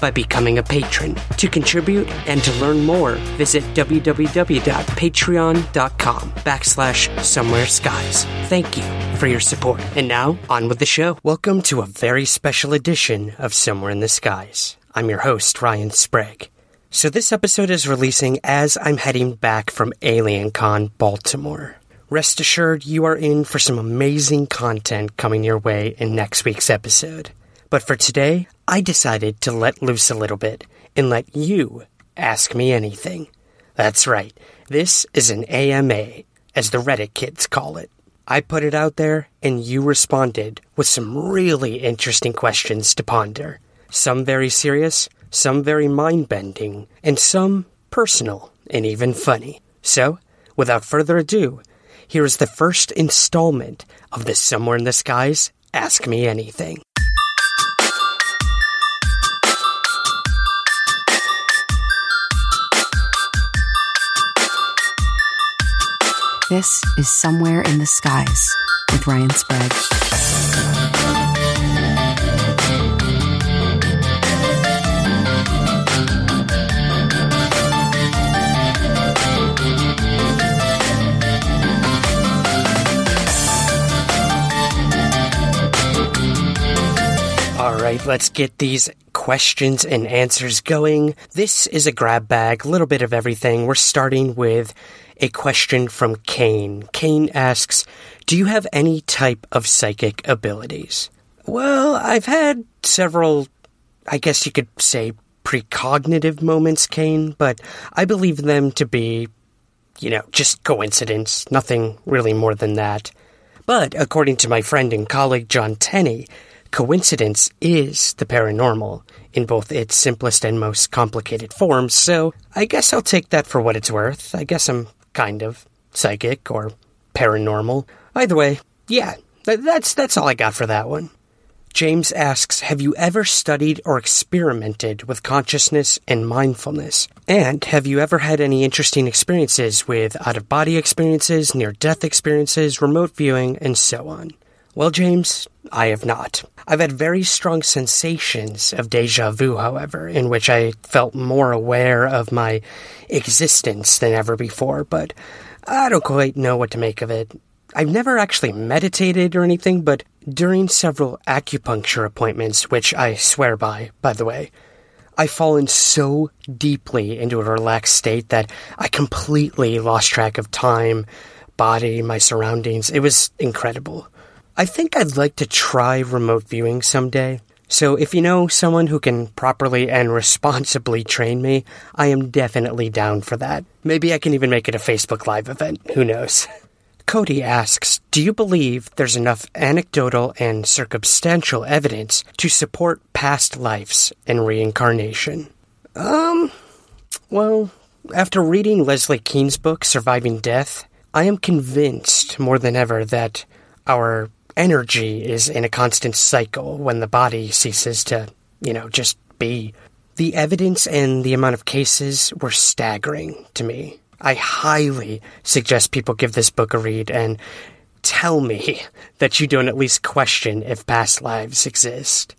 by becoming a patron. To contribute and to learn more, visit www.patreon.com backslash somewhere skies. Thank you for your support. And now, on with the show. Welcome to a very special edition of Somewhere in the Skies. I'm your host, Ryan Sprague. So this episode is releasing as I'm heading back from AlienCon Baltimore. Rest assured you are in for some amazing content coming your way in next week's episode. But for today, I decided to let loose a little bit and let you ask me anything. That's right, this is an AMA, as the Reddit kids call it. I put it out there, and you responded with some really interesting questions to ponder. Some very serious, some very mind bending, and some personal and even funny. So, without further ado, here is the first installment of the Somewhere in the Skies Ask Me Anything. This is Somewhere in the Skies with Ryan Sprague. All right, let's get these questions and answers going. This is a grab bag, a little bit of everything. We're starting with a question from Kane. Kane asks, Do you have any type of psychic abilities? Well, I've had several, I guess you could say, precognitive moments, Kane, but I believe them to be, you know, just coincidence, nothing really more than that. But according to my friend and colleague John Tenney, coincidence is the paranormal in both its simplest and most complicated forms, so I guess I'll take that for what it's worth. I guess I'm kind of psychic or paranormal. Either way, yeah, th- that's that's all I got for that one. James asks, Have you ever studied or experimented with consciousness and mindfulness? And have you ever had any interesting experiences with out of body experiences, near death experiences, remote viewing, and so on? Well, James, I have not. I've had very strong sensations of deja vu, however, in which I felt more aware of my existence than ever before, but I don't quite know what to make of it. I've never actually meditated or anything, but during several acupuncture appointments, which I swear by, by the way, I've fallen so deeply into a relaxed state that I completely lost track of time, body, my surroundings. It was incredible. I think I'd like to try remote viewing someday. So if you know someone who can properly and responsibly train me, I am definitely down for that. Maybe I can even make it a Facebook Live event. Who knows? Cody asks, Do you believe there's enough anecdotal and circumstantial evidence to support past lives and reincarnation? Um, well, after reading Leslie Kean's book, Surviving Death, I am convinced more than ever that our energy is in a constant cycle when the body ceases to, you know, just be. The evidence and the amount of cases were staggering to me. I highly suggest people give this book a read and tell me that you don't at least question if past lives exist.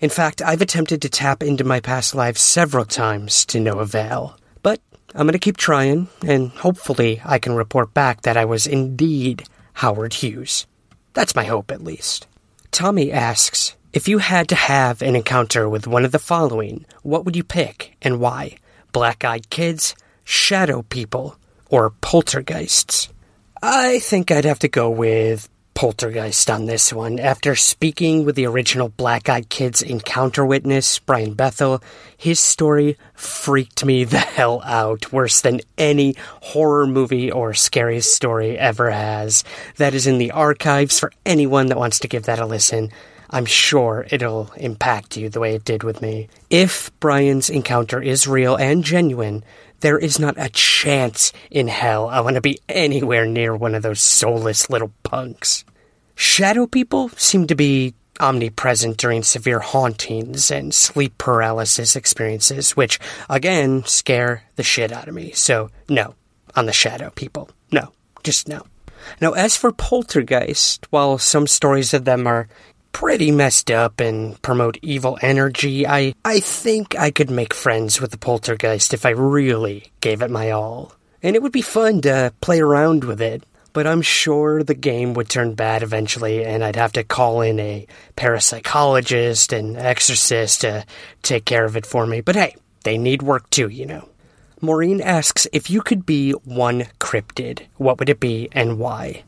In fact, I've attempted to tap into my past lives several times to no avail. But I'm going to keep trying, and hopefully I can report back that I was indeed Howard Hughes. That's my hope, at least. Tommy asks If you had to have an encounter with one of the following, what would you pick and why? Black eyed kids, shadow people, or poltergeists? I think I'd have to go with poltergeist on this one. After speaking with the original Black Eyed Kids encounter witness, Brian Bethel, his story freaked me the hell out, worse than any horror movie or scariest story ever has. That is in the archives for anyone that wants to give that a listen. I'm sure it'll impact you the way it did with me. If Brian's encounter is real and genuine, there is not a chance in hell I want to be anywhere near one of those soulless little punks. Shadow people seem to be omnipresent during severe hauntings and sleep paralysis experiences, which, again, scare the shit out of me. So, no, on the shadow people. No, just no. Now, as for poltergeist, while some stories of them are pretty messed up and promote evil energy, I, I think I could make friends with the poltergeist if I really gave it my all. And it would be fun to play around with it, but I'm sure the game would turn bad eventually, and I'd have to call in a parapsychologist and exorcist to take care of it for me. But hey, they need work too, you know. Maureen asks if you could be one cryptid, what would it be and why?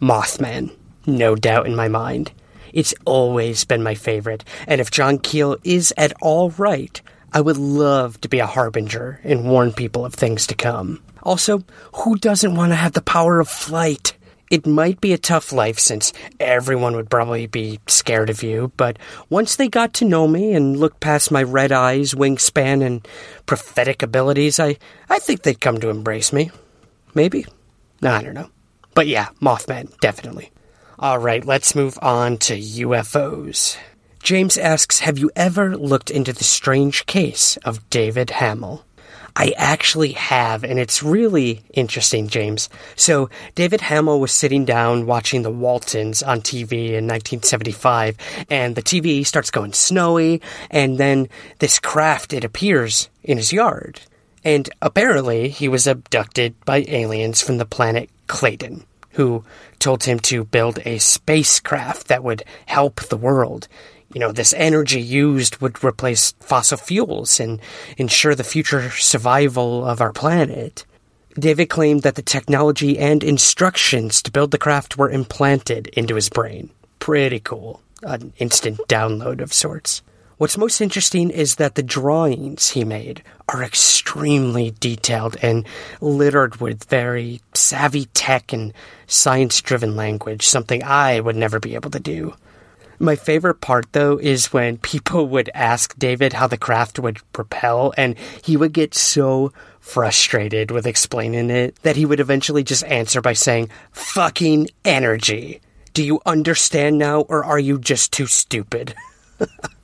Mothman, no doubt in my mind. It's always been my favorite, and if John Keel is at all right, I would love to be a harbinger and warn people of things to come. Also, who doesn't want to have the power of flight? It might be a tough life since everyone would probably be scared of you, but once they got to know me and looked past my red eyes, wingspan, and prophetic abilities, I, I think they'd come to embrace me. Maybe? I don't know. But yeah, Mothman, definitely. All right, let's move on to UFOs. James asks Have you ever looked into the strange case of David Hamel? I actually have, and it's really interesting, James. So, David Hamel was sitting down watching the Waltons on TV in 1975, and the TV starts going snowy, and then this craft, it appears in his yard. And apparently, he was abducted by aliens from the planet Kladen who told him to build a spacecraft that would help the world. You know, this energy used would replace fossil fuels and ensure the future survival of our planet. David claimed that the technology and instructions to build the craft were implanted into his brain. Pretty cool. An instant download of sorts. What's most interesting is that the drawings he made are extremely detailed and littered with very savvy tech and science driven language, something I would never be able to do. My favorite part, though, is when people would ask David how the craft would propel, and he would get so frustrated with explaining it that he would eventually just answer by saying, fucking energy. Do you understand now, or are you just too stupid?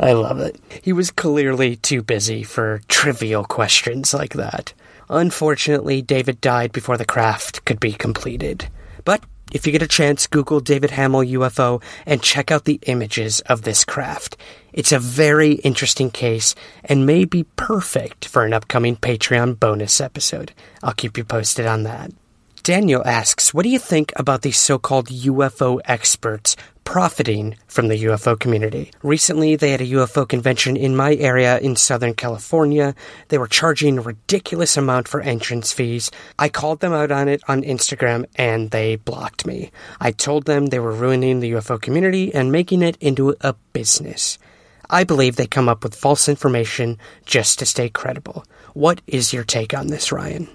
I love it. He was clearly too busy for trivial questions like that. Unfortunately, David died before the craft could be completed. But if you get a chance, Google David Hamel UFO and check out the images of this craft. It's a very interesting case and may be perfect for an upcoming Patreon bonus episode. I'll keep you posted on that. Daniel asks, What do you think about these so called UFO experts profiting from the UFO community? Recently, they had a UFO convention in my area in Southern California. They were charging a ridiculous amount for entrance fees. I called them out on it on Instagram and they blocked me. I told them they were ruining the UFO community and making it into a business. I believe they come up with false information just to stay credible. What is your take on this, Ryan?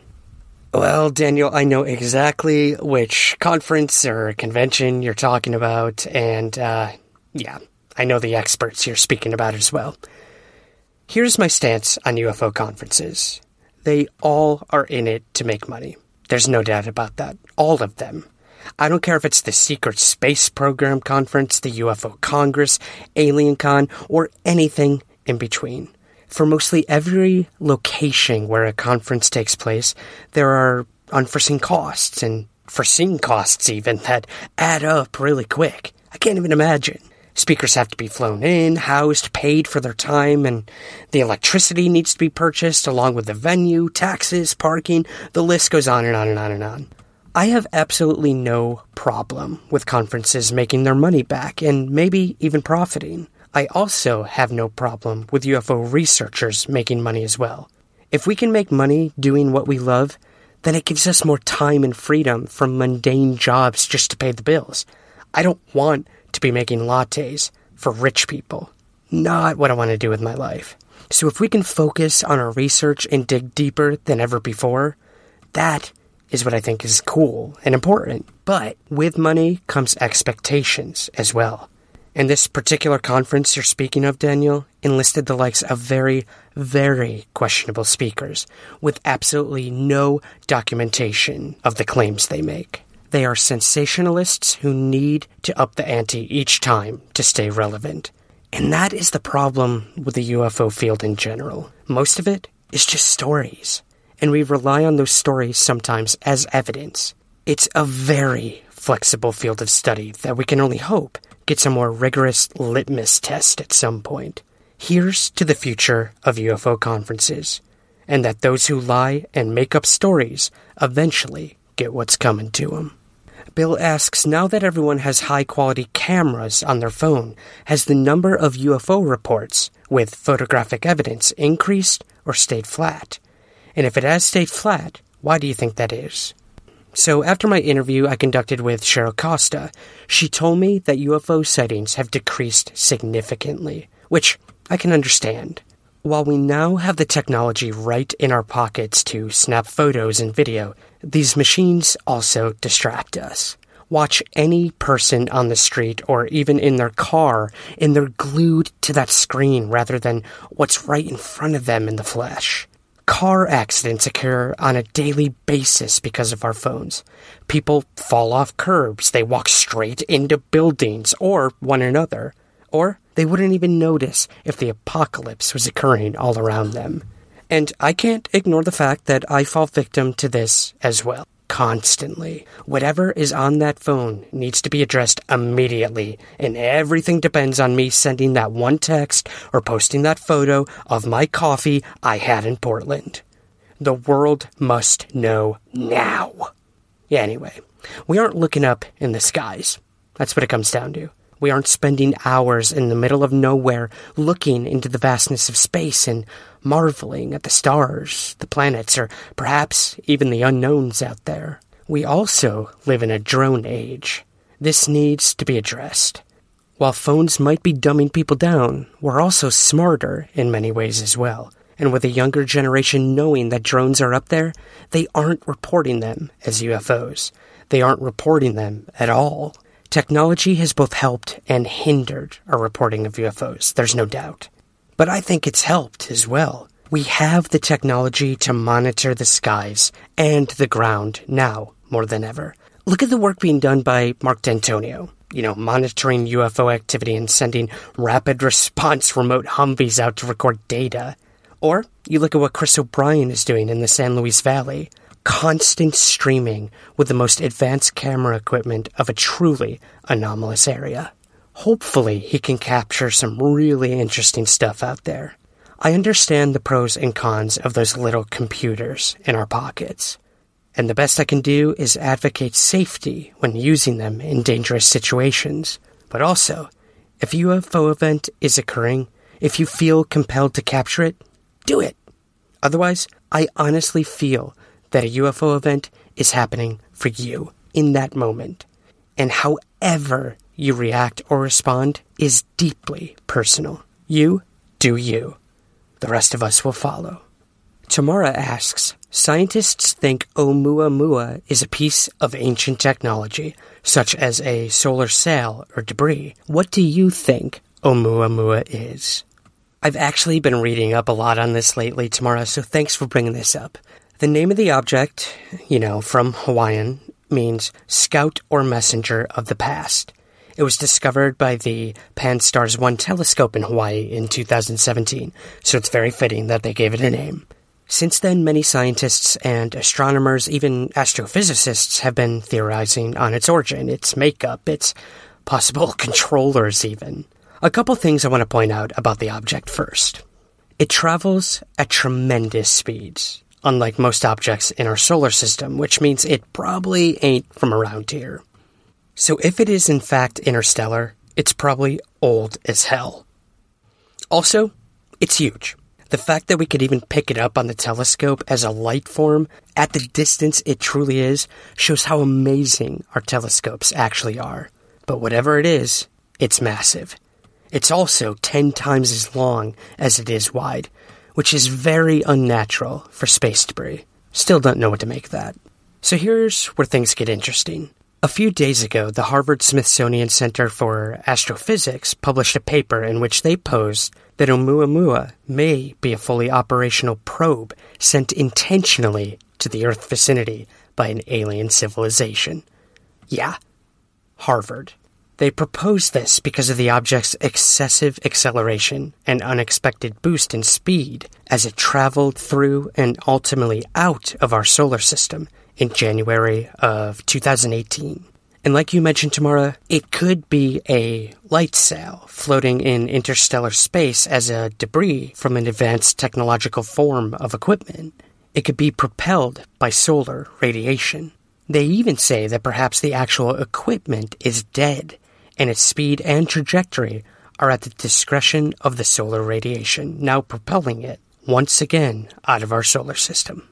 Well, Daniel, I know exactly which conference or convention you're talking about, and uh, yeah, I know the experts you're speaking about as well. Here's my stance on UFO conferences they all are in it to make money. There's no doubt about that. All of them. I don't care if it's the Secret Space Program Conference, the UFO Congress, Alien Con, or anything in between for mostly every location where a conference takes place, there are unforeseen costs and foreseen costs even that add up really quick. I can't even imagine. Speakers have to be flown in, housed, paid for their time, and the electricity needs to be purchased along with the venue, taxes, parking. The list goes on and on and on and on. I have absolutely no problem with conferences making their money back and maybe even profiting. I also have no problem with UFO researchers making money as well. If we can make money doing what we love, then it gives us more time and freedom from mundane jobs just to pay the bills. I don't want to be making lattes for rich people. Not what I want to do with my life. So if we can focus on our research and dig deeper than ever before, that is what I think is cool and important. But with money comes expectations as well. And this particular conference you're speaking of, Daniel, enlisted the likes of very, very questionable speakers with absolutely no documentation of the claims they make. They are sensationalists who need to up the ante each time to stay relevant. And that is the problem with the UFO field in general. Most of it is just stories and we rely on those stories sometimes as evidence. It's a very flexible field of study that we can only hope gets a more rigorous litmus test at some point. Here's to the future of UFO conferences, and that those who lie and make up stories eventually get what's coming to them. Bill asks Now that everyone has high quality cameras on their phone, has the number of UFO reports with photographic evidence increased or stayed flat? And if it has stayed flat, why do you think that is? So, after my interview I conducted with Cheryl Costa, she told me that UFO sightings have decreased significantly, which I can understand. While we now have the technology right in our pockets to snap photos and video, these machines also distract us. Watch any person on the street or even in their car, and they're glued to that screen rather than what's right in front of them in the flesh. Car accidents occur on a daily basis because of our phones. People fall off curbs, they walk straight into buildings or one another, or they wouldn't even notice if the apocalypse was occurring all around them. And I can't ignore the fact that I fall victim to this as well constantly. Whatever is on that phone needs to be addressed immediately, and everything depends on me sending that one text or posting that photo of my coffee I had in Portland. The world must know now. Yeah, anyway, we aren't looking up in the skies. That's what it comes down to. We aren't spending hours in the middle of nowhere looking into the vastness of space and marveling at the stars, the planets, or perhaps even the unknowns out there. We also live in a drone age. This needs to be addressed. While phones might be dumbing people down, we're also smarter in many ways as well. And with a younger generation knowing that drones are up there, they aren't reporting them as UFOs. They aren't reporting them at all. Technology has both helped and hindered our reporting of UFOs, there's no doubt. But I think it's helped as well. We have the technology to monitor the skies and the ground now more than ever. Look at the work being done by Mark D'Antonio, you know, monitoring UFO activity and sending rapid response remote Humvees out to record data. Or you look at what Chris O'Brien is doing in the San Luis Valley constant streaming with the most advanced camera equipment of a truly anomalous area. Hopefully, he can capture some really interesting stuff out there. I understand the pros and cons of those little computers in our pockets, and the best I can do is advocate safety when using them in dangerous situations. But also, if a UFO event is occurring, if you feel compelled to capture it, do it. Otherwise, I honestly feel that a UFO event is happening for you in that moment. And however you react or respond is deeply personal. You do you. The rest of us will follow. Tamara asks Scientists think Oumuamua is a piece of ancient technology, such as a solar sail or debris. What do you think Oumuamua is? I've actually been reading up a lot on this lately, Tamara, so thanks for bringing this up. The name of the object, you know, from Hawaiian, means scout or messenger of the past. It was discovered by the Pan-STARRS 1 telescope in Hawaii in 2017, so it's very fitting that they gave it a name. Since then, many scientists and astronomers, even astrophysicists, have been theorizing on its origin, its makeup, its possible controllers, even. A couple things I want to point out about the object first. It travels at tremendous speeds unlike most objects in our solar system, which means it probably ain't from around here. So if it is in fact interstellar, it's probably old as hell. Also, it's huge. The fact that we could even pick it up on the telescope as a light form at the distance it truly is shows how amazing our telescopes actually are. But whatever it is, it's massive. It's also 10 times as long as it is wide, which is very unnatural for space debris. Still don't know what to make of that. So here's where things get interesting. A few days ago, the Harvard Smithsonian Center for Astrophysics published a paper in which they posed that Oumuamua may be a fully operational probe sent intentionally to the Earth vicinity by an alien civilization. Yeah, Harvard. They proposed this because of the object's excessive acceleration and unexpected boost in speed as it traveled through and ultimately out of our solar system in January of 2018. And like you mentioned, Tamara, it could be a light sail floating in interstellar space as a debris from an advanced technological form of equipment. It could be propelled by solar radiation. They even say that perhaps the actual equipment is dead, and its speed and trajectory are at the discretion of the solar radiation, now propelling it once again out of our solar system.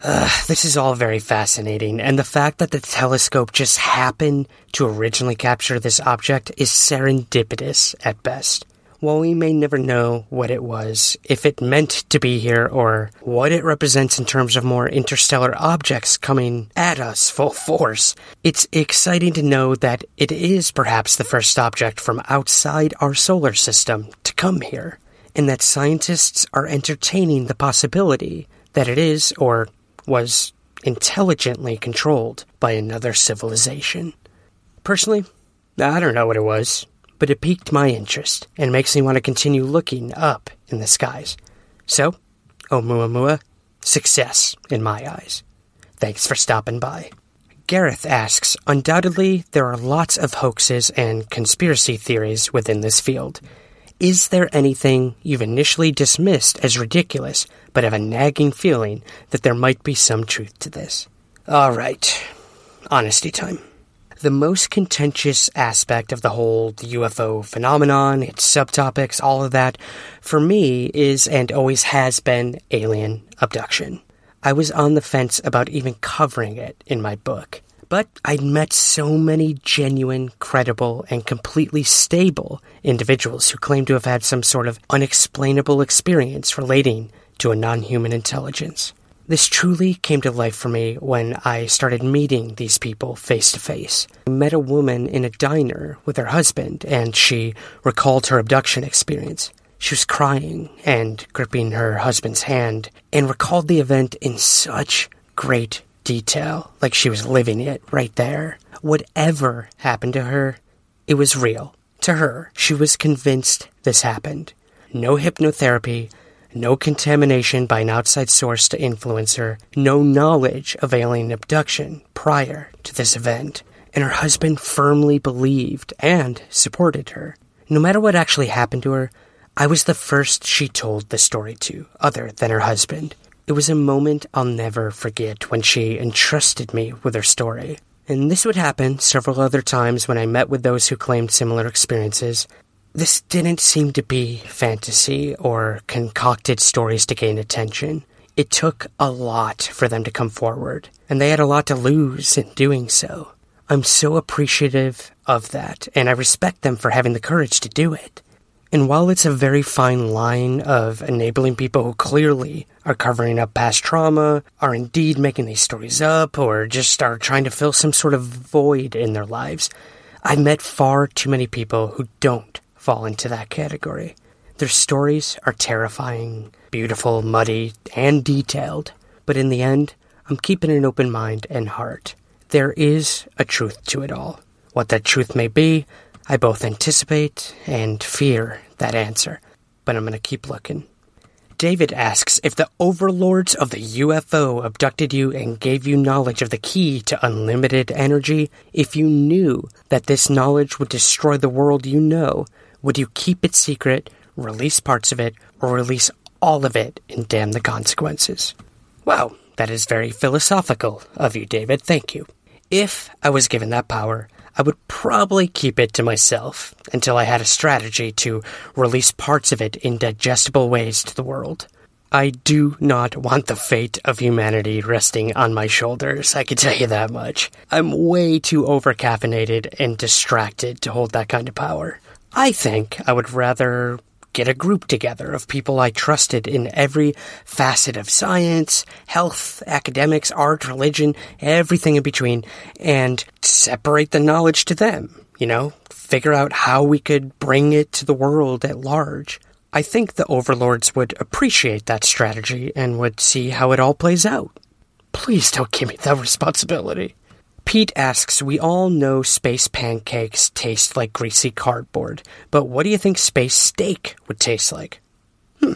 This is all very fascinating, and the fact that the telescope just happened to originally capture this object is serendipitous at best. While we may never know what it was, if it meant to be here, or what it represents in terms of more interstellar objects coming at us full force, it's exciting to know that it is perhaps the first object from outside our solar system to come here, and that scientists are entertaining the possibility that it is, or was intelligently controlled by another civilization. Personally, I don't know what it was, but it piqued my interest and makes me want to continue looking up in the skies. So, Oumuamua, success in my eyes. Thanks for stopping by. Gareth asks Undoubtedly, there are lots of hoaxes and conspiracy theories within this field. Is there anything you've initially dismissed as ridiculous, but have a nagging feeling that there might be some truth to this? All right, honesty time. The most contentious aspect of the whole UFO phenomenon, its subtopics, all of that, for me is and always has been alien abduction. I was on the fence about even covering it in my book. But I'd met so many genuine, credible, and completely stable individuals who claimed to have had some sort of unexplainable experience relating to a non human intelligence. This truly came to life for me when I started meeting these people face to face. I met a woman in a diner with her husband, and she recalled her abduction experience. She was crying and gripping her husband's hand, and recalled the event in such great detail, like she was living it right there. Whatever happened to her, it was real. To her, she was convinced this happened. No hypnotherapy, no contamination by an outside source to influence her, no knowledge of alien abduction prior to this event. And her husband firmly believed and supported her. No matter what actually happened to her, I was the first she told the story to, other than her husband. It was a moment I'll never forget when she entrusted me with her story. And this would happen several other times when I met with those who claimed similar experiences. This didn't seem to be fantasy or concocted stories to gain attention. It took a lot for them to come forward, and they had a lot to lose in doing so. I'm so appreciative of that, and I respect them for having the courage to do it. And while it's a very fine line of enabling people who clearly are covering up past trauma, are indeed making these stories up, or just are trying to fill some sort of void in their lives, I've met far too many people who don't fall into that category. Their stories are terrifying, beautiful, muddy, and detailed, but in the end, I'm keeping an open mind and heart. There is a truth to it all. What that truth may be, I both anticipate and fear that answer, but I'm going to keep looking. David asks if the overlords of the UFO abducted you and gave you knowledge of the key to unlimited energy, if you knew that this knowledge would destroy the world you know, would you keep it secret, release parts of it, or release all of it and damn the consequences? Wow, that is very philosophical of you, David. Thank you. If I was given that power, I would probably keep it to myself until I had a strategy to release parts of it in digestible ways to the world. I do not want the fate of humanity resting on my shoulders, I can tell you that much. I'm way too overcaffeinated and distracted to hold that kind of power. I think I would rather get a group together of people I trusted in every facet of science, health, academics, art, religion, everything in between, and separate the knowledge to them, you know? Figure out how we could bring it to the world at large. I think the overlords would appreciate that strategy and would see how it all plays out. Please don't give me that responsibility. Pete asks, We all know space pancakes taste like greasy cardboard, but what do you think space steak would taste like? Hmm,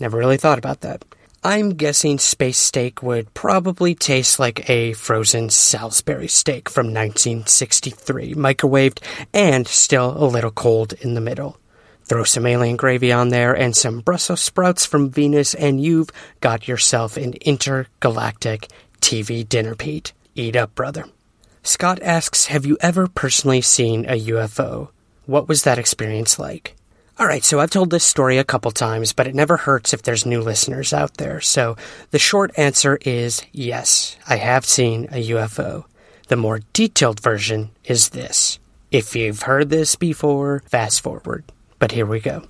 never really thought about that. I'm guessing space steak would probably taste like a frozen Salisbury steak from 1963, microwaved and still a little cold in the middle. Throw some alien gravy on there and some Brussels sprouts from Venus, and you've got yourself an intergalactic TV dinner, Pete. Eat up, brother. Scott asks, Have you ever personally seen a UFO? What was that experience like? Alright, so I've told this story a couple times, but it never hurts if there's new listeners out there. So the short answer is yes, I have seen a UFO. The more detailed version is this. If you've heard this before, fast forward. But here we go.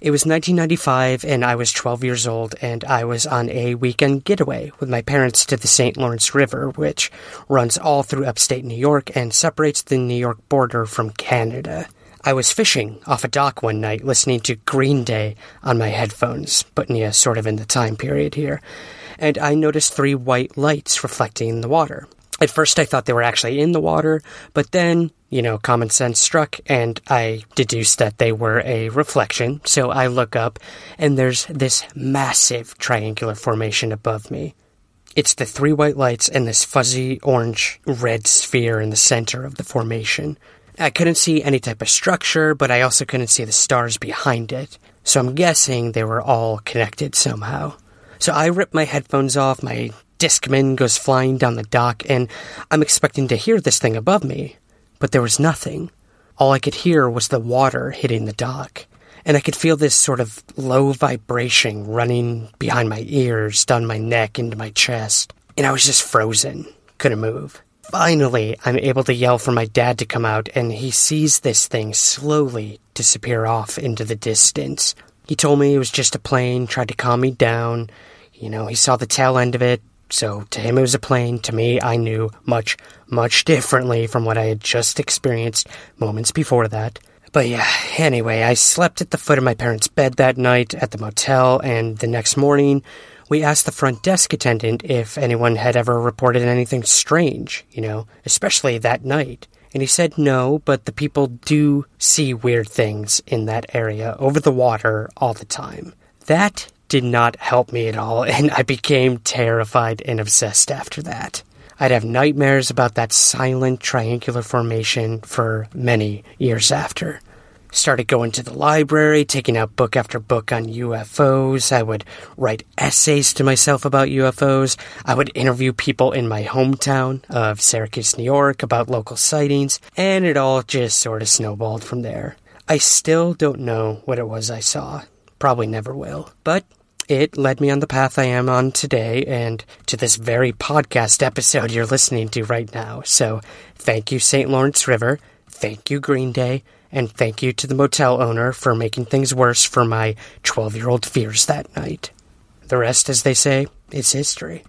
It was 1995, and I was 12 years old, and I was on a weekend getaway with my parents to the St. Lawrence River, which runs all through upstate New York and separates the New York border from Canada. I was fishing off a dock one night, listening to Green Day on my headphones, putting you sort of in the time period here, and I noticed three white lights reflecting in the water. At first, I thought they were actually in the water, but then, you know, common sense struck, and I deduced that they were a reflection. So I look up, and there's this massive triangular formation above me. It's the three white lights and this fuzzy orange red sphere in the center of the formation. I couldn't see any type of structure, but I also couldn't see the stars behind it. So I'm guessing they were all connected somehow. So I rip my headphones off, my Discman goes flying down the dock, and I'm expecting to hear this thing above me. But there was nothing. All I could hear was the water hitting the dock, and I could feel this sort of low vibration running behind my ears, down my neck, into my chest, and I was just frozen. Couldn't move. Finally, I'm able to yell for my dad to come out, and he sees this thing slowly disappear off into the distance. He told me it was just a plane, tried to calm me down. You know, he saw the tail end of it, so to him it was a plane. To me, I knew much, much differently from what I had just experienced moments before that. But yeah, anyway, I slept at the foot of my parents' bed that night at the motel, and the next morning, we asked the front desk attendant if anyone had ever reported anything strange, you know, especially that night. And he said no, but the people do see weird things in that area over the water all the time. That did not help me at all, and I became terrified and obsessed after that. I'd have nightmares about that silent triangular formation for many years after. Started going to the library, taking out book after book on UFOs. I would write essays to myself about UFOs. I would interview people in my hometown of Syracuse, New York about local sightings, and it all just sort of snowballed from there. I still don't know what it was I saw. Probably never will. But it led me on the path I am on today and to this very podcast episode you're listening to right now. So thank you, St. Lawrence River. Thank you, Green Day. And thank you to the motel owner for making things worse for my 12 year old fears that night. The rest, as they say, is history.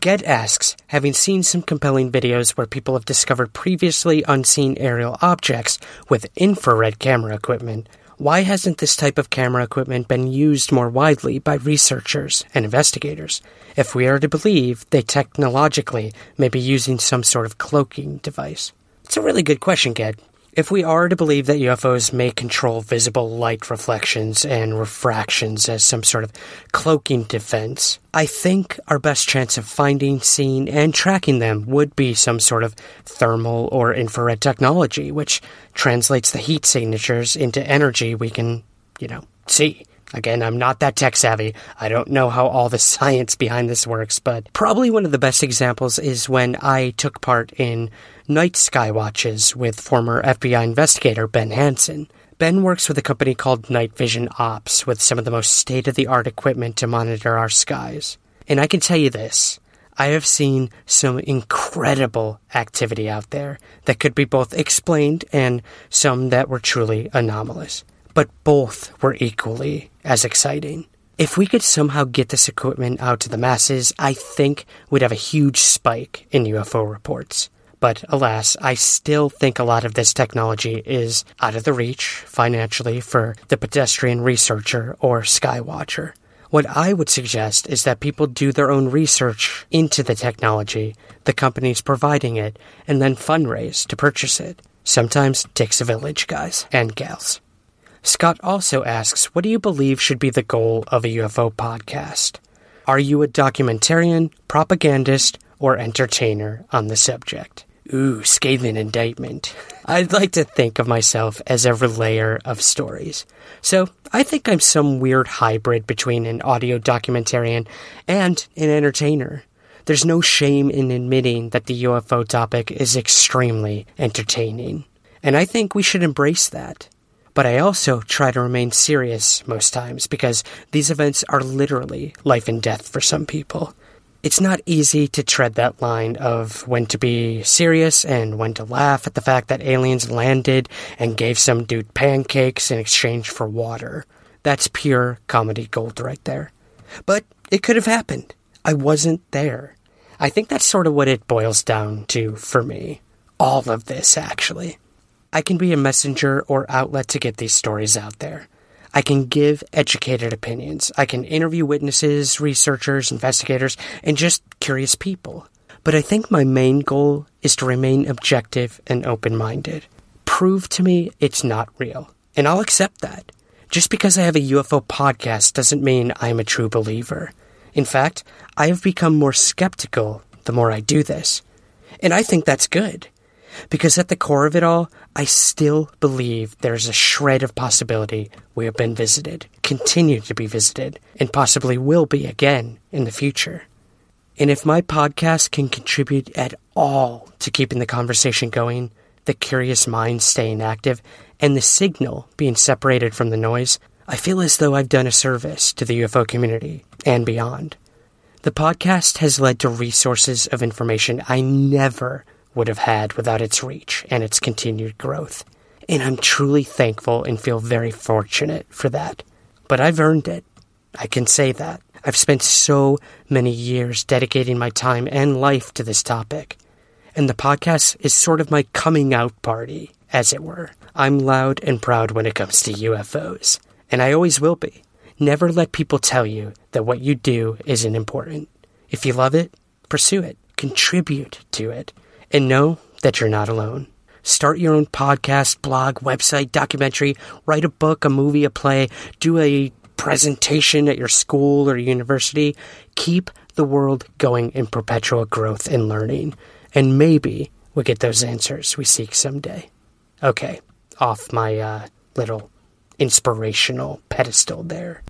Ged asks, having seen some compelling videos where people have discovered previously unseen aerial objects with infrared camera equipment, why hasn't this type of camera equipment been used more widely by researchers and investigators? If we are to believe they technologically may be using some sort of cloaking device. It's a really good question, Ged. If we are to believe that UFOs may control visible light reflections and refractions as some sort of cloaking defense, I think our best chance of finding, seeing, and tracking them would be some sort of thermal or infrared technology, which translates the heat signatures into energy we can, you know, see. Again, I'm not that tech savvy. I don't know how all the science behind this works, but probably one of the best examples is when I took part in night sky watches with former FBI investigator Ben Hansen. Ben works with a company called Night Vision Ops with some of the most state of the art equipment to monitor our skies. And I can tell you this I have seen some incredible activity out there that could be both explained and some that were truly anomalous. But both were equally as exciting. If we could somehow get this equipment out to the masses, I think we'd have a huge spike in UFO reports. But alas, I still think a lot of this technology is out of the reach financially for the pedestrian researcher or skywatcher. What I would suggest is that people do their own research into the technology, the companies providing it, and then fundraise to purchase it. Sometimes takes a village, guys and gals. Scott also asks, What do you believe should be the goal of a UFO podcast? Are you a documentarian, propagandist, or entertainer on the subject? Ooh, scathing indictment. I'd like to think of myself as a relayer of stories. So I think I'm some weird hybrid between an audio documentarian and an entertainer. There's no shame in admitting that the UFO topic is extremely entertaining. And I think we should embrace that. But I also try to remain serious most times because these events are literally life and death for some people. It's not easy to tread that line of when to be serious and when to laugh at the fact that aliens landed and gave some dude pancakes in exchange for water. That's pure comedy gold right there. But it could have happened. I wasn't there. I think that's sort of what it boils down to for me. All of this, actually. I can be a messenger or outlet to get these stories out there. I can give educated opinions. I can interview witnesses, researchers, investigators, and just curious people. But I think my main goal is to remain objective and open minded. Prove to me it's not real, and I'll accept that. Just because I have a UFO podcast doesn't mean I'm a true believer. In fact, I have become more skeptical the more I do this. And I think that's good. Because at the core of it all, I still believe there's a shred of possibility we have been visited, continue to be visited, and possibly will be again in the future. And if my podcast can contribute at all to keeping the conversation going, the curious mind staying active, and the signal being separated from the noise, I feel as though I've done a service to the UFO community and beyond. The podcast has led to resources of information I never would have had without its reach and its continued growth. And I'm truly thankful and feel very fortunate for that. But I've earned it. I can say that. I've spent so many years dedicating my time and life to this topic. And the podcast is sort of my coming out party, as it were. I'm loud and proud when it comes to UFOs. And I always will be. Never let people tell you that what you do isn't important. If you love it, pursue it, contribute to it, and know that you're not alone. Start your own podcast, blog, website, documentary, write a book, a movie, a play, do a presentation at your school or university. Keep the world going in perpetual growth and learning. And maybe we'll get those answers we seek someday. Okay, off my uh, little inspirational pedestal there.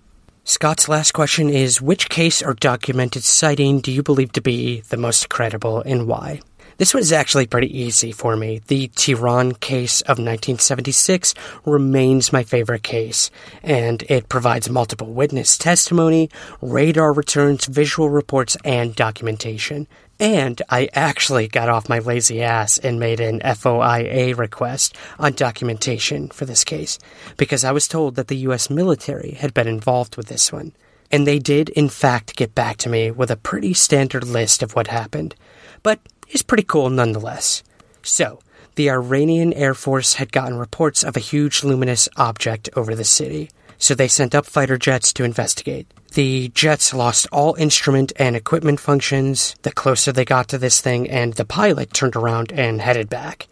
Scott's last question is Which case or documented sighting do you believe to be the most credible and why? This was actually pretty easy for me. The Tehran case of 1976 remains my favorite case, and it provides multiple witness testimony, radar returns, visual reports, and documentation. And I actually got off my lazy ass and made an FOIA request on documentation for this case because I was told that the US military had been involved with this one. And they did, in fact, get back to me with a pretty standard list of what happened. But is pretty cool nonetheless. So, the Iranian Air Force had gotten reports of a huge luminous object over the city, so they sent up fighter jets to investigate. The jets lost all instrument and equipment functions the closer they got to this thing, and the pilot turned around and headed back.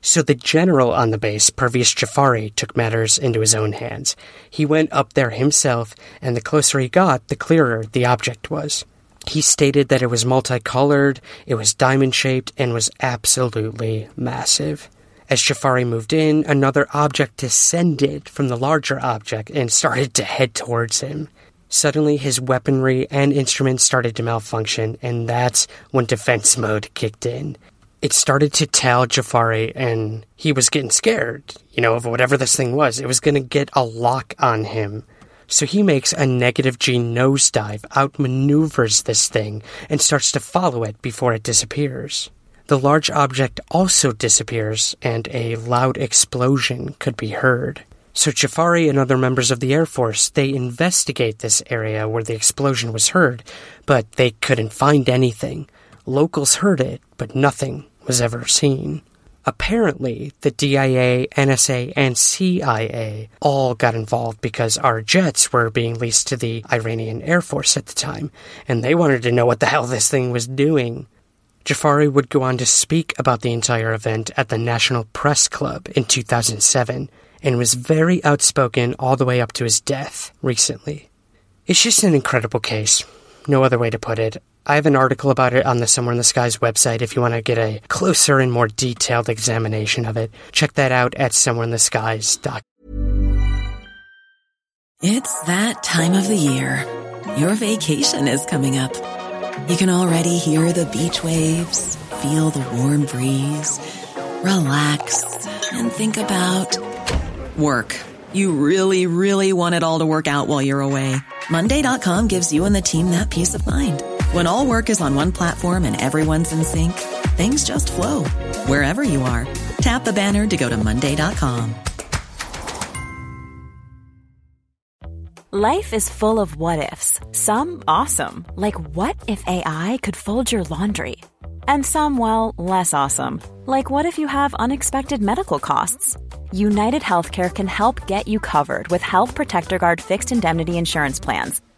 So the general on the base, Parviz Jafari, took matters into his own hands. He went up there himself, and the closer he got, the clearer the object was. He stated that it was multicolored, it was diamond shaped, and was absolutely massive. As Jafari moved in, another object descended from the larger object and started to head towards him. Suddenly, his weaponry and instruments started to malfunction, and that's when defense mode kicked in. It started to tell Jafari, and he was getting scared, you know, of whatever this thing was. It was going to get a lock on him. So he makes a negative G nosedive, outmaneuvers this thing, and starts to follow it before it disappears. The large object also disappears, and a loud explosion could be heard. So Jafari and other members of the Air Force, they investigate this area where the explosion was heard, but they couldn't find anything. Locals heard it, but nothing was ever seen. Apparently, the DIA, NSA, and CIA all got involved because our jets were being leased to the Iranian Air Force at the time, and they wanted to know what the hell this thing was doing. Jafari would go on to speak about the entire event at the National Press Club in 2007 and was very outspoken all the way up to his death recently. It's just an incredible case. No other way to put it. I have an article about it on the Somewhere in the Skies website if you want to get a closer and more detailed examination of it. Check that out at somewhereintheskies.com. It's that time of the year. Your vacation is coming up. You can already hear the beach waves, feel the warm breeze, relax, and think about work. You really, really want it all to work out while you're away. Monday.com gives you and the team that peace of mind. When all work is on one platform and everyone's in sync, things just flow wherever you are. Tap the banner to go to Monday.com. Life is full of what ifs, some awesome, like what if AI could fold your laundry? And some, well, less awesome, like what if you have unexpected medical costs? United Healthcare can help get you covered with Health Protector Guard fixed indemnity insurance plans.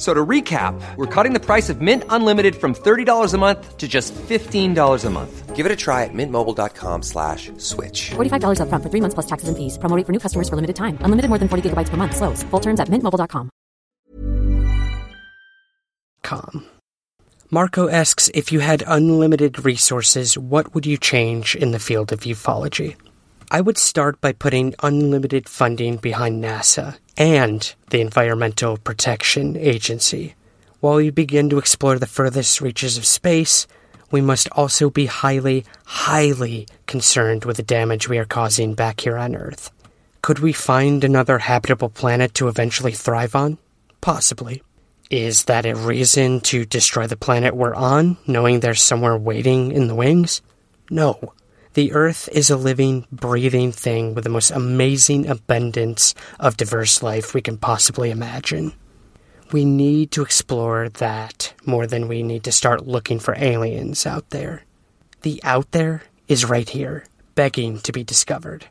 F- So to recap, we're cutting the price of Mint Unlimited from $30 a month to just $15 a month. Give it a try at mintmobile.com slash switch. $45 upfront for three months plus taxes and fees. Promo for new customers for limited time. Unlimited more than 40 gigabytes per month. Slows. Full terms at mintmobile.com. Com. Marco asks if you had unlimited resources, what would you change in the field of ufology? I would start by putting unlimited funding behind NASA and the Environmental Protection Agency. While we begin to explore the furthest reaches of space, we must also be highly, highly concerned with the damage we are causing back here on Earth. Could we find another habitable planet to eventually thrive on? Possibly. Is that a reason to destroy the planet we're on, knowing there's somewhere waiting in the wings? No. The Earth is a living, breathing thing with the most amazing abundance of diverse life we can possibly imagine. We need to explore that more than we need to start looking for aliens out there. The out there is right here, begging to be discovered.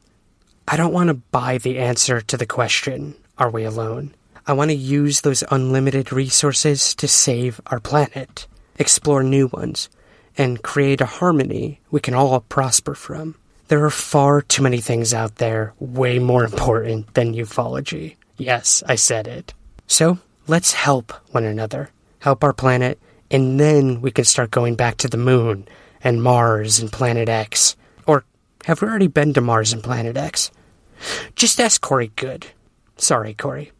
I don't want to buy the answer to the question, are we alone? I want to use those unlimited resources to save our planet, explore new ones, and create a harmony we can all prosper from. There are far too many things out there way more important than ufology. Yes, I said it. So, let's help one another, help our planet, and then we can start going back to the moon and Mars and Planet X. Or have we already been to Mars and Planet X? Just ask Corey Goode. Sorry, Corey.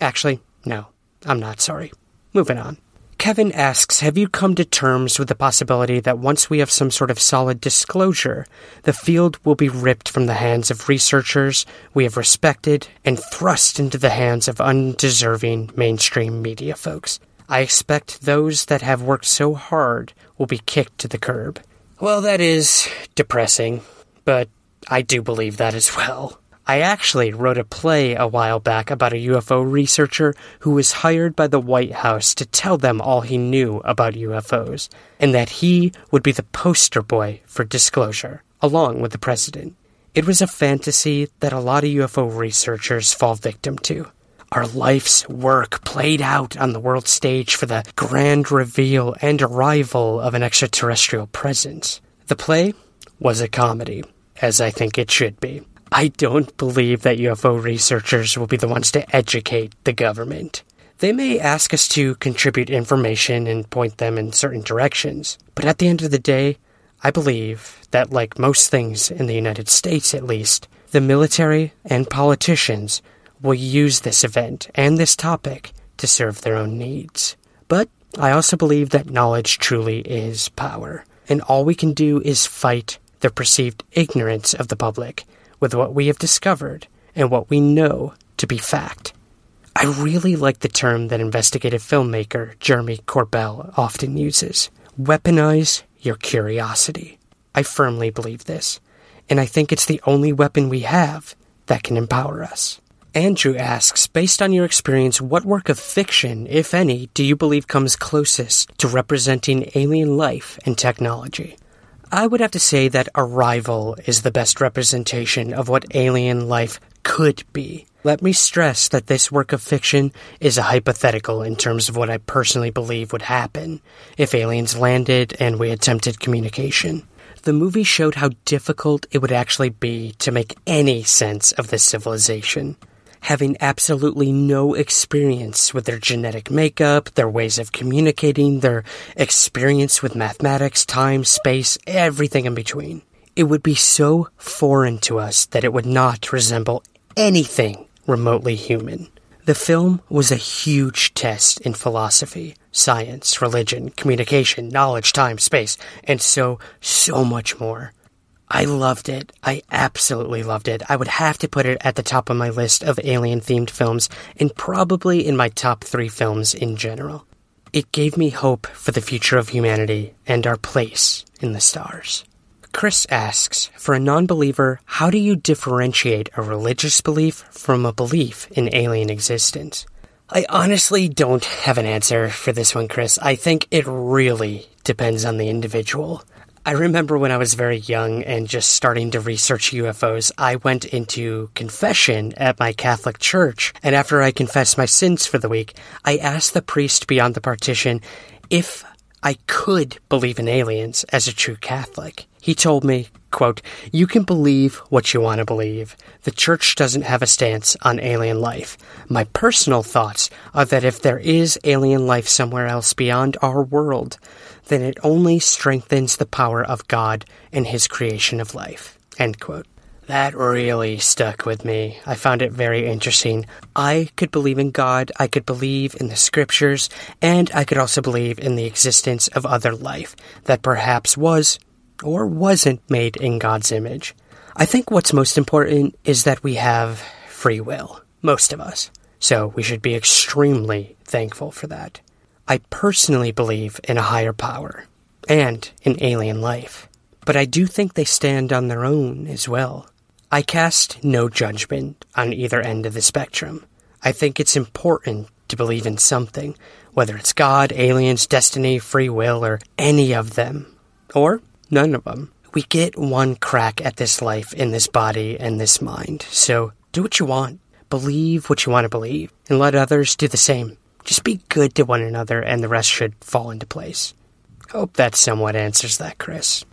Actually, no, I'm not sorry. Moving on. Kevin asks Have you come to terms with the possibility that once we have some sort of solid disclosure, the field will be ripped from the hands of researchers we have respected and thrust into the hands of undeserving mainstream media folks? I expect those that have worked so hard will be kicked to the curb. Well, that is depressing, but I do believe that as well. I actually wrote a play a while back about a UFO researcher who was hired by the White House to tell them all he knew about UFOs, and that he would be the poster boy for disclosure, along with the president. It was a fantasy that a lot of UFO researchers fall victim to. Our life's work played out on the world stage for the grand reveal and arrival of an extraterrestrial presence. The play was a comedy, as I think it should be. I don't believe that UFO researchers will be the ones to educate the government. They may ask us to contribute information and point them in certain directions, but at the end of the day, I believe that, like most things in the United States at least, the military and politicians will use this event and this topic to serve their own needs. But I also believe that knowledge truly is power, and all we can do is fight the perceived ignorance of the public with what we have discovered and what we know to be fact. I really like the term that investigative filmmaker Jeremy Corbell often uses weaponize your curiosity. I firmly believe this, and I think it's the only weapon we have that can empower us. Andrew asks, based on your experience, what work of fiction, if any, do you believe comes closest to representing alien life and technology? I would have to say that Arrival is the best representation of what alien life could be. Let me stress that this work of fiction is a hypothetical in terms of what I personally believe would happen if aliens landed and we attempted communication. The movie showed how difficult it would actually be to make any sense of this civilization having absolutely no experience with their genetic makeup, their ways of communicating, their experience with mathematics, time, space, everything in between. It would be so foreign to us that it would not resemble anything remotely human. The film was a huge test in philosophy, science, religion, communication, knowledge, time, space, and so, so much more. I loved it. I absolutely loved it. I would have to put it at the top of my list of alien themed films and probably in my top three films in general. It gave me hope for the future of humanity and our place in the stars. Chris asks, for a non believer, how do you differentiate a religious belief from a belief in alien existence? I honestly don't have an answer for this one, Chris. I think it really depends on the individual. I remember when I was very young and just starting to research UFOs, I went into confession at my Catholic church. And after I confessed my sins for the week, I asked the priest beyond the partition if I could believe in aliens as a true Catholic. He told me, quote, You can believe what you want to believe. The church doesn't have a stance on alien life. My personal thoughts are that if there is alien life somewhere else beyond our world, then it only strengthens the power of God and His creation of life. End quote. That really stuck with me. I found it very interesting. I could believe in God, I could believe in the scriptures, and I could also believe in the existence of other life that perhaps was or wasn't made in God's image. I think what's most important is that we have free will, most of us. So we should be extremely thankful for that. I personally believe in a higher power and in alien life, but I do think they stand on their own as well. I cast no judgment on either end of the spectrum. I think it's important to believe in something, whether it's God, aliens, destiny, free will, or any of them, or none of them. We get one crack at this life in this body and this mind, so do what you want. Believe what you want to believe, and let others do the same. Just be good to one another, and the rest should fall into place. Hope that somewhat answers that, Chris.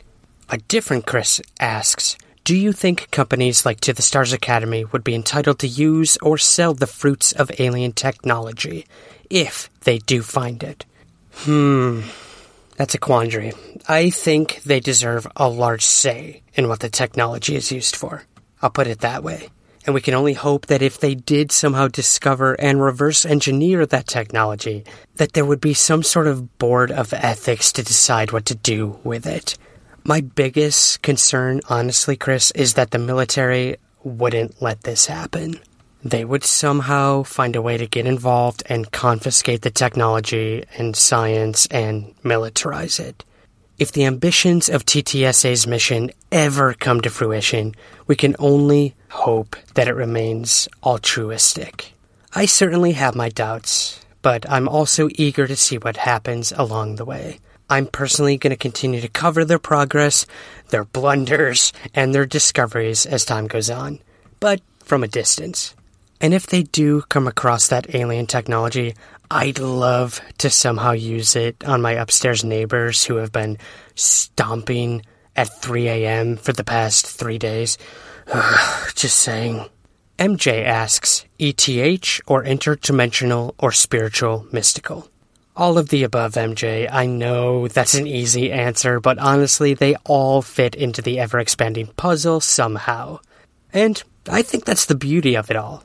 A different Chris asks Do you think companies like To the Stars Academy would be entitled to use or sell the fruits of alien technology if they do find it? Hmm, that's a quandary. I think they deserve a large say in what the technology is used for. I'll put it that way. And we can only hope that if they did somehow discover and reverse engineer that technology, that there would be some sort of board of ethics to decide what to do with it. My biggest concern, honestly, Chris, is that the military wouldn't let this happen. They would somehow find a way to get involved and confiscate the technology and science and militarize it. If the ambitions of TTSA's mission ever come to fruition, we can only hope that it remains altruistic. I certainly have my doubts, but I'm also eager to see what happens along the way. I'm personally going to continue to cover their progress, their blunders, and their discoveries as time goes on, but from a distance. And if they do come across that alien technology, I'd love to somehow use it on my upstairs neighbors who have been stomping at 3 a.m. for the past three days. Just saying. MJ asks, ETH or interdimensional or spiritual mystical? All of the above, MJ. I know that's an easy answer, but honestly, they all fit into the ever expanding puzzle somehow. And I think that's the beauty of it all.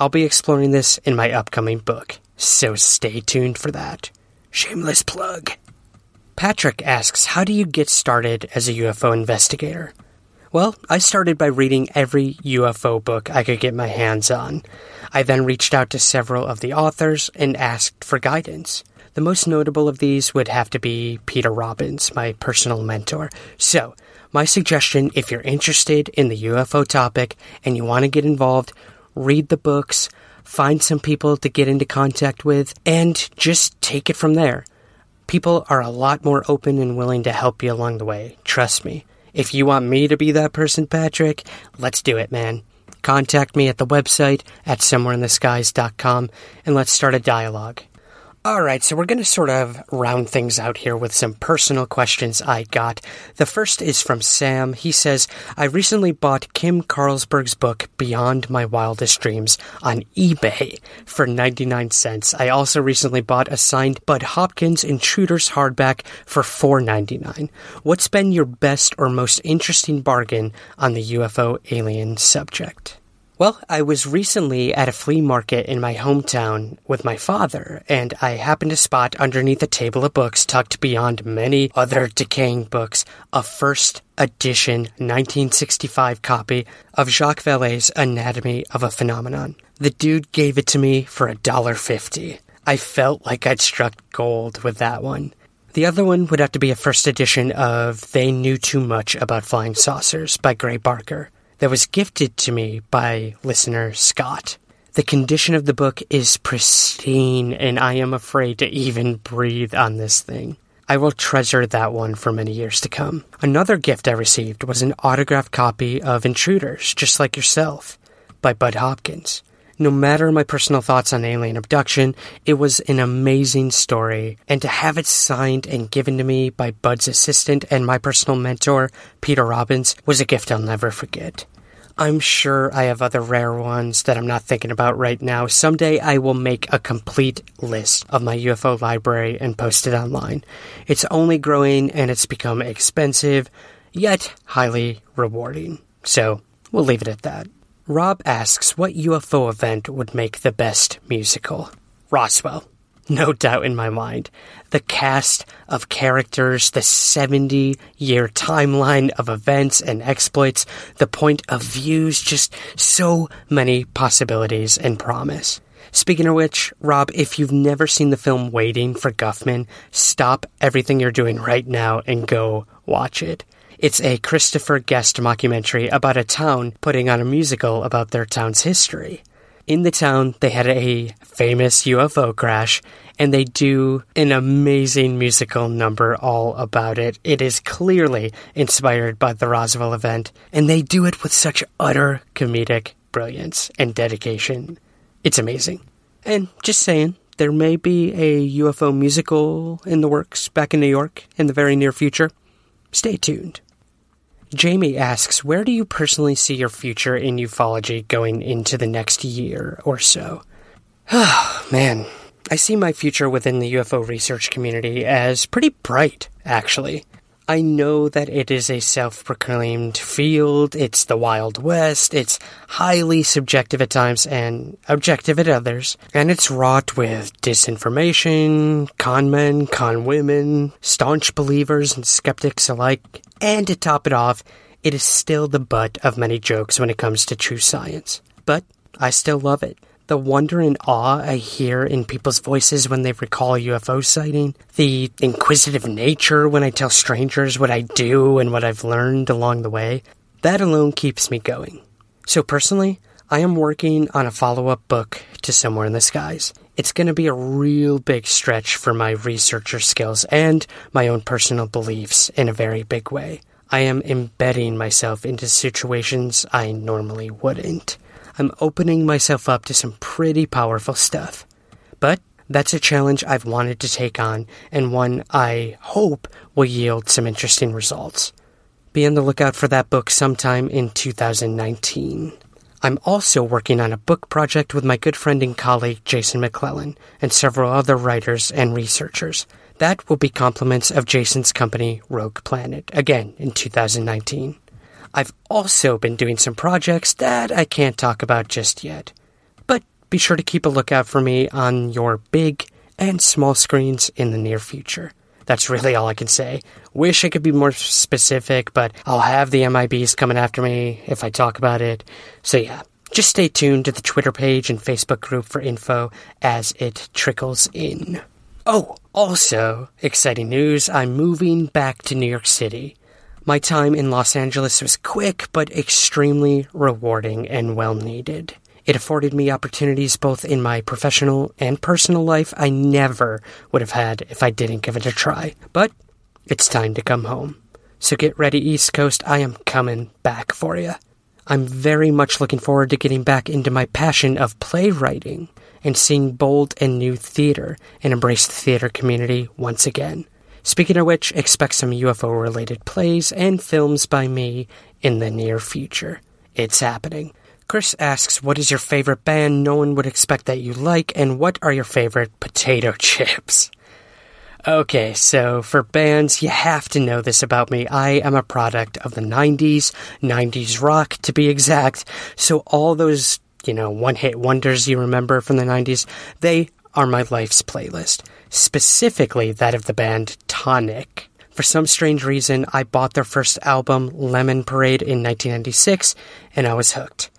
I'll be exploring this in my upcoming book, so stay tuned for that. Shameless plug. Patrick asks, How do you get started as a UFO investigator? Well, I started by reading every UFO book I could get my hands on. I then reached out to several of the authors and asked for guidance. The most notable of these would have to be Peter Robbins, my personal mentor. So, my suggestion if you're interested in the UFO topic and you want to get involved, read the books, find some people to get into contact with, and just take it from there. People are a lot more open and willing to help you along the way. Trust me. If you want me to be that person, Patrick, let's do it, man. Contact me at the website at somewhereintheskies.com and let's start a dialogue. All right, so we're going to sort of round things out here with some personal questions I got. The first is from Sam. He says, I recently bought Kim Carlsberg's book, Beyond My Wildest Dreams, on eBay for 99 cents. I also recently bought a signed Bud Hopkins Intruders hardback for $4.99. What's been your best or most interesting bargain on the UFO alien subject? Well, I was recently at a flea market in my hometown with my father, and I happened to spot underneath a table of books tucked beyond many other decaying books a first edition 1965 copy of Jacques Vallée's Anatomy of a Phenomenon. The dude gave it to me for a dollar fifty. I felt like I'd struck gold with that one. The other one would have to be a first edition of They Knew Too Much About Flying Saucers by Gray Barker that was gifted to me by listener Scott. The condition of the book is pristine, and I am afraid to even breathe on this thing. I will treasure that one for many years to come. Another gift I received was an autographed copy of Intruders, Just Like Yourself, by Bud Hopkins. No matter my personal thoughts on alien abduction, it was an amazing story, and to have it signed and given to me by Bud's assistant and my personal mentor, Peter Robbins, was a gift I'll never forget. I'm sure I have other rare ones that I'm not thinking about right now. Someday I will make a complete list of my UFO library and post it online. It's only growing and it's become expensive, yet highly rewarding. So we'll leave it at that. Rob asks what UFO event would make the best musical? Roswell. No doubt in my mind. The cast of characters, the 70 year timeline of events and exploits, the point of views, just so many possibilities and promise. Speaking of which, Rob, if you've never seen the film Waiting for Guffman, stop everything you're doing right now and go watch it. It's a Christopher Guest mockumentary about a town putting on a musical about their town's history. In the town, they had a famous UFO crash, and they do an amazing musical number all about it. It is clearly inspired by the Roswell event, and they do it with such utter comedic brilliance and dedication. It's amazing. And just saying, there may be a UFO musical in the works back in New York in the very near future. Stay tuned. Jamie asks, Where do you personally see your future in ufology going into the next year or so? Oh, man. I see my future within the UFO research community as pretty bright, actually. I know that it is a self proclaimed field, it's the Wild West, it's highly subjective at times and objective at others, and it's wrought with disinformation, con men, con women, staunch believers and skeptics alike, and to top it off, it is still the butt of many jokes when it comes to true science. But I still love it. The wonder and awe I hear in people's voices when they recall a UFO sighting, the inquisitive nature when I tell strangers what I do and what I've learned along the way, that alone keeps me going. So personally, I am working on a follow up book to Somewhere in the Skies. it's going to be a real big stretch for my researcher skills and my own personal beliefs in a very big way. I am embedding myself into situations I normally wouldn't. I'm opening myself up to some pretty powerful stuff. But that's a challenge I've wanted to take on and one I hope will yield some interesting results. Be on the lookout for that book sometime in 2019. I'm also working on a book project with my good friend and colleague Jason McClellan and several other writers and researchers. That will be compliments of Jason's company, Rogue Planet, again in 2019. I've also been doing some projects that I can't talk about just yet. But be sure to keep a lookout for me on your big and small screens in the near future. That's really all I can say. Wish I could be more specific, but I'll have the MIBs coming after me if I talk about it. So yeah, just stay tuned to the Twitter page and Facebook group for info as it trickles in. Oh, also, exciting news, I'm moving back to New York City. My time in Los Angeles was quick but extremely rewarding and well needed. It afforded me opportunities both in my professional and personal life I never would have had if I didn't give it a try. But it's time to come home. So get ready, East Coast. I am coming back for you. I'm very much looking forward to getting back into my passion of playwriting and seeing bold and new theater and embrace the theater community once again. Speaking of which, expect some UFO related plays and films by me in the near future. It's happening. Chris asks, What is your favorite band no one would expect that you like, and what are your favorite potato chips? Okay, so for bands, you have to know this about me. I am a product of the 90s, 90s rock to be exact. So all those, you know, one hit wonders you remember from the 90s, they are my life's playlist. Specifically that of the band Tonic. For some strange reason, I bought their first album, Lemon Parade, in 1996, and I was hooked.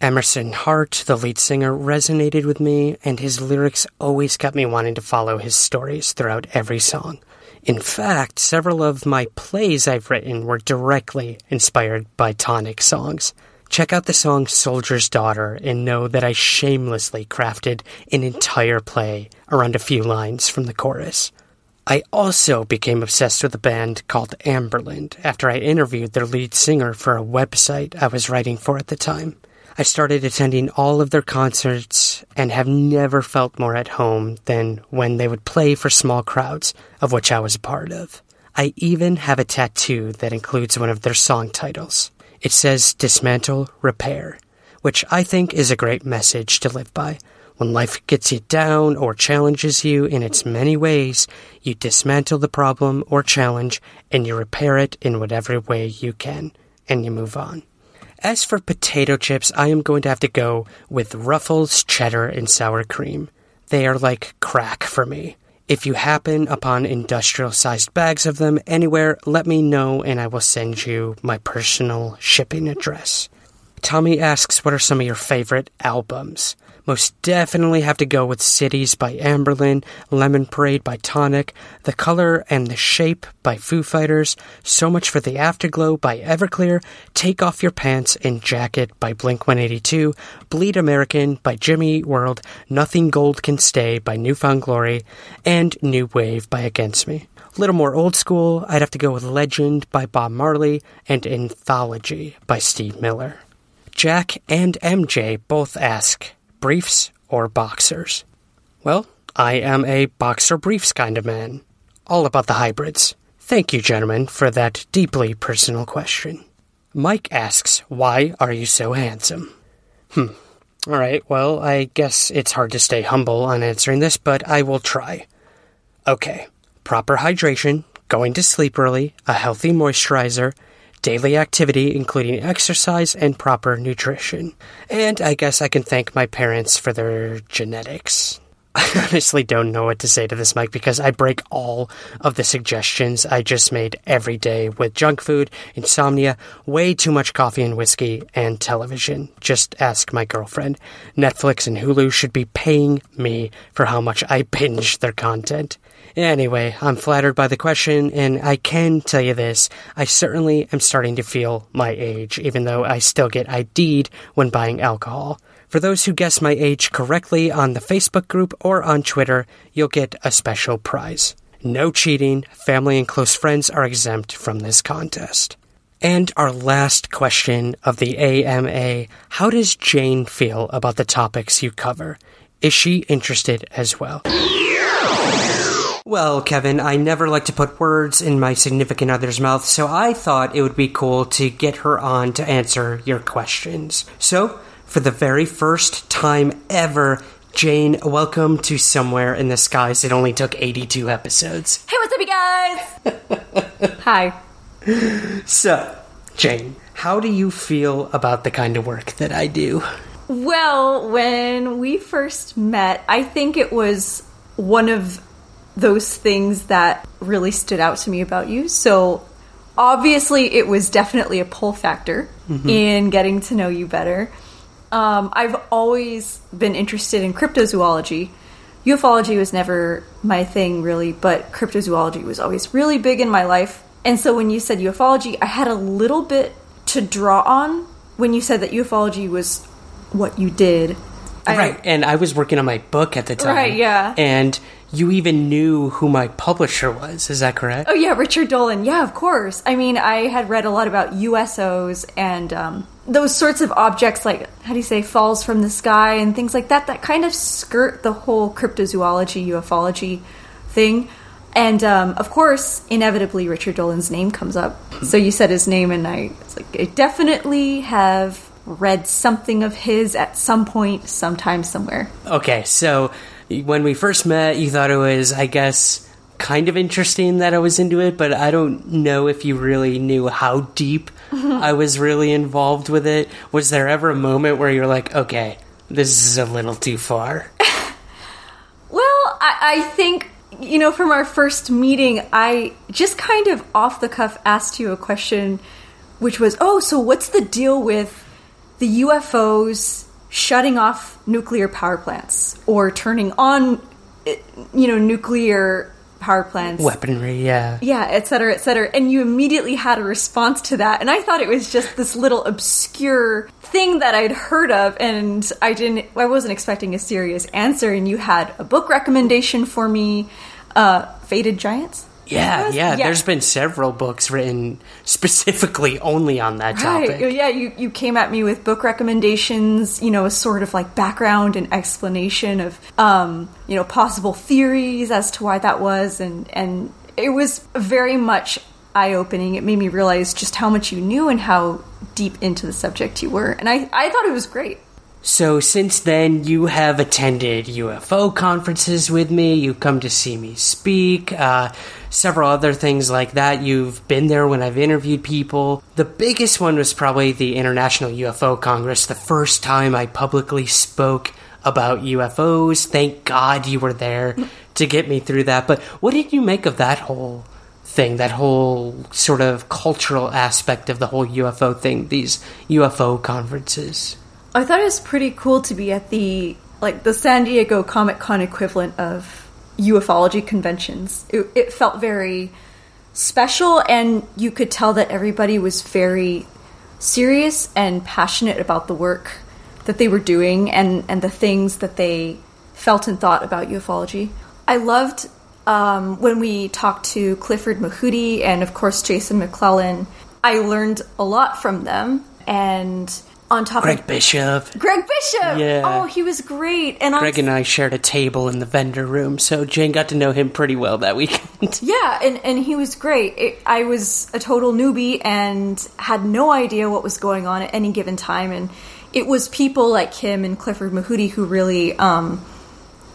Emerson Hart, the lead singer, resonated with me, and his lyrics always kept me wanting to follow his stories throughout every song. In fact, several of my plays I've written were directly inspired by Tonic songs. Check out the song Soldier's Daughter and know that I shamelessly crafted an entire play around a few lines from the chorus. I also became obsessed with a band called Anberlin after I interviewed their lead singer for a website I was writing for at the time. I started attending all of their concerts and have never felt more at home than when they would play for small crowds, of which I was a part of. I even have a tattoo that includes one of their song titles. It says Dismantle, Repair, which I think is a great message to live by. When life gets you down or challenges you in its many ways, you dismantle the problem or challenge and you repair it in whatever way you can, and you move on. As for potato chips, I am going to have to go with Ruffles, cheddar, and sour cream. They are like crack for me. If you happen upon industrial sized bags of them anywhere, let me know and I will send you my personal shipping address. Tommy asks, What are some of your favorite albums? Most definitely have to go with Cities by Anberlin, Lemon Parade by Tonic, The Color and the Shape by Foo Fighters, So Much for the Afterglow by Everclear, Take Off Your Pants and Jacket by Blink 182, Bleed American by Jimmy World, Nothing Gold Can Stay by New Found Glory, and New Wave by Against Me. A little more old school, I'd have to go with Legend by Bob Marley and Anthology by Steve Miller. Jack and MJ both ask, briefs or boxers? Well, I am a boxer briefs kind of man. All about the hybrids. Thank you, gentlemen, for that deeply personal question. Mike asks, Why are you so handsome? Hmm. Alright, well, I guess it's hard to stay humble on answering this, but I will try. Okay. Proper hydration, going to sleep early, a healthy moisturizer, daily activity, including exercise and proper nutrition. And I guess I can thank my parents for their genetics. I honestly don't know what to say to this, Mike, because I break all of the suggestions I just made every day with junk food, insomnia, way too much coffee and whiskey, and television. Just ask my girlfriend. Netflix and Hulu should be paying me for how much I binge their content. Anyway, I'm flattered by the question, and I can tell you this I certainly am starting to feel my age, even though I still get ID'd when buying alcohol. For those who guess my age correctly on the Facebook group or on Twitter, you'll get a special prize. No cheating, family and close friends are exempt from this contest. And our last question of the AMA How does Jane feel about the topics you cover? Is she interested as well? Well, Kevin, I never like to put words in my significant other's mouth, so I thought it would be cool to get her on to answer your questions. So, for the very first time ever, Jane, welcome to Somewhere in the Skies. It only took 82 episodes. Hey, what's up, you guys? Hi. So, Jane, how do you feel about the kind of work that I do? Well, when we first met, I think it was one of those things that really stood out to me about you. So, obviously, it was definitely a pull factor in getting to know you better. Um, I've always been interested in cryptozoology. Ufology was never my thing, really, but cryptozoology was always really big in my life. And so when you said ufology, I had a little bit to draw on when you said that ufology was what you did. I- right, and I was working on my book at the time. Right, yeah. And you even knew who my publisher was, is that correct? Oh yeah, Richard Dolan. Yeah, of course. I mean, I had read a lot about USOs and um, those sorts of objects, like how do you say, falls from the sky and things like that. That kind of skirt the whole cryptozoology, ufology thing. And um, of course, inevitably, Richard Dolan's name comes up. So you said his name, and I, it's like, I definitely have read something of his at some point, sometime, somewhere. Okay, so when we first met, you thought it was, I guess, kind of interesting that I was into it, but I don't know if you really knew how deep I was really involved with it. Was there ever a moment where you're like, okay, this is a little too far? Well, I, I think, you know, from our first meeting, I just kind of off the cuff asked you a question, which was, oh, so what's the deal with the UFOs shutting off nuclear power plants or turning on, you know, nuclear power plants? Weaponry, yeah. Yeah, et cetera, et cetera. And you immediately had a response to that. And I thought it was just this little obscure thing that I'd heard of. And I didn't, I wasn't expecting a serious answer. And you had a book recommendation for me, uh, Faded Giants. Yeah, Yes? yeah, Yeah. There's been several books written specifically only on that topic. Yeah, you, you came at me with book recommendations, you know, a sort of like background and explanation of, um, you know, possible theories as to why that was. And, and it was very much eye opening. It made me realize just how much you knew and how deep into the subject you were. And I, I thought it was great. So since then, you have attended UFO conferences with me. You've come to see me speak. Uh, several other things like that. You've been there when I've interviewed people. The biggest one was probably the International UFO Congress. The first time I publicly spoke about UFOs. Thank God you were there to get me through that. But what did you make of that whole thing? That whole sort of cultural aspect of the whole UFO thing? These UFO conferences. I thought it was pretty cool to be at the like the San Diego Comic Con equivalent of ufology conventions. It, it felt very special, and you could tell that everybody was very serious and passionate about the work that they were doing and and the things that they felt and thought about ufology. I loved um, when we talked to Clifford Mahooty and of course Jason McClellan. I learned a lot from them, and on top Greg of Bishop. Greg Bishop. Yeah. Oh, he was great. And on Greg and I shared a table in the vendor room, so Jane got to know him pretty well that weekend. Yeah, and, and he was great. It, I was a total newbie and had no idea what was going on at any given time. And it was people like him and Clifford Mahooty who really um,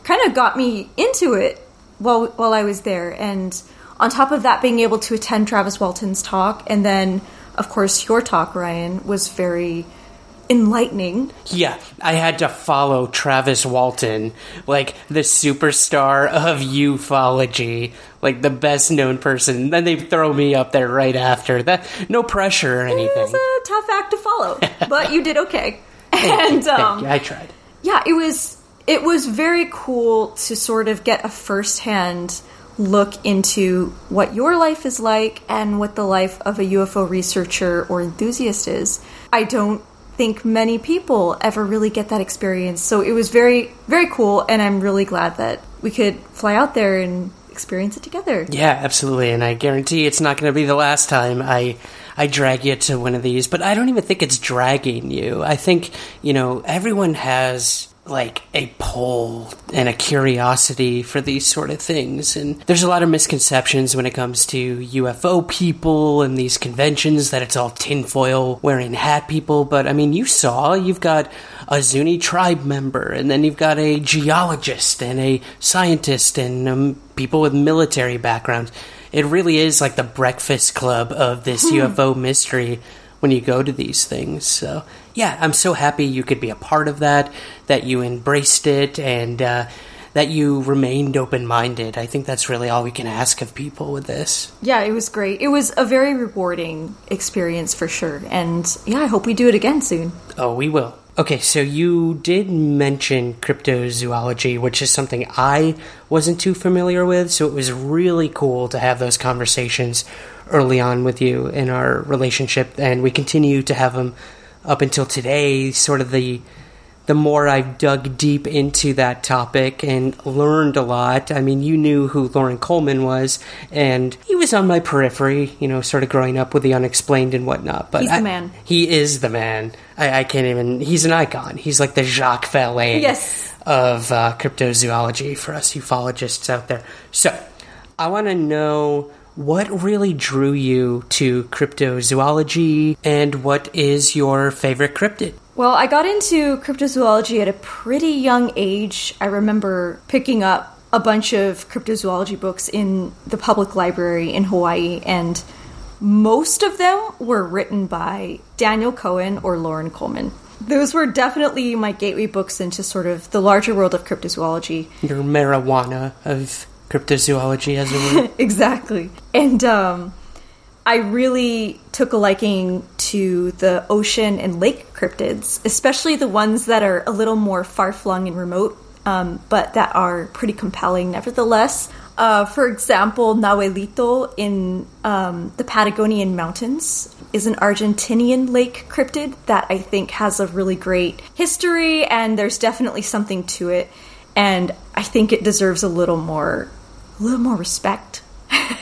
kind of got me into it while, while I was there. And on top of that, being able to attend Travis Walton's talk, and then, of course, your talk, Ryan, was very enlightening. yeah, I had to follow Travis Walton, like the superstar of ufology, like the best known person. Then they throw me up there right after. That no pressure or anything. It was a tough act to follow, but you did okay. And um, I tried. yeah, it was it was very cool to sort of get a firsthand look into what your life is like and what the life of a UFO researcher or enthusiast is. I don't think many people ever really get that experience. So it was very, very cool, and I'm really glad that we could fly out there and experience it together. Yeah, absolutely, and I guarantee it's not going to be the last time I I drag you to one of these. But I don't even think it's dragging you. I think you know everyone has like a pull and a curiosity for these sort of things. And there's a lot of misconceptions when it comes to UFO people and these conventions that it's all tinfoil wearing hat people. But I mean, you saw, you've got a Zuni tribe member, and then you've got a geologist and a scientist and um, people with military backgrounds. It really is like the breakfast club of this UFO mystery when you go to these things. So, yeah, I'm so happy you could be a part of that, that you embraced it, and uh, that you remained open minded. I think that's really all we can ask of people with this. Yeah, it was great. It was a very rewarding experience for sure. And yeah, I hope we do it again soon. Oh, we will. Okay, so you did mention cryptozoology, which is something I wasn't too familiar with, so it was really cool to have those conversations early on with you in our relationship, and we continue to have them up until today. Sort of the the more I've dug deep into that topic and learned a lot. I mean, you knew who Loren Coleman was, and he was on my periphery, you know, sort of growing up with the unexplained and whatnot. But He's the I- man. He is the man. I, I can't even. He's an icon. He's like the Jacques Vallée Yes. of uh, cryptozoology for us ufologists out there. So, I want to know what really drew you to cryptozoology and what is your favorite cryptid? Well, I got into cryptozoology at a pretty young age. I remember picking up a bunch of cryptozoology books in the public library in Hawaii, and most of them were written by Daniel Cohen or Loren Coleman. Those were definitely my gateway books into sort of the larger world of cryptozoology. Your marijuana of cryptozoology, as it were. exactly. And um, I really took a liking to the ocean and lake cryptids, especially the ones that are a little more far flung and remote, um, but that are pretty compelling nevertheless. Uh, for example, Nahuelito in um, the Patagonian mountains is an Argentinian lake cryptid that I think has a really great history, and there's definitely something to it. And I think it deserves a little more, a little more respect.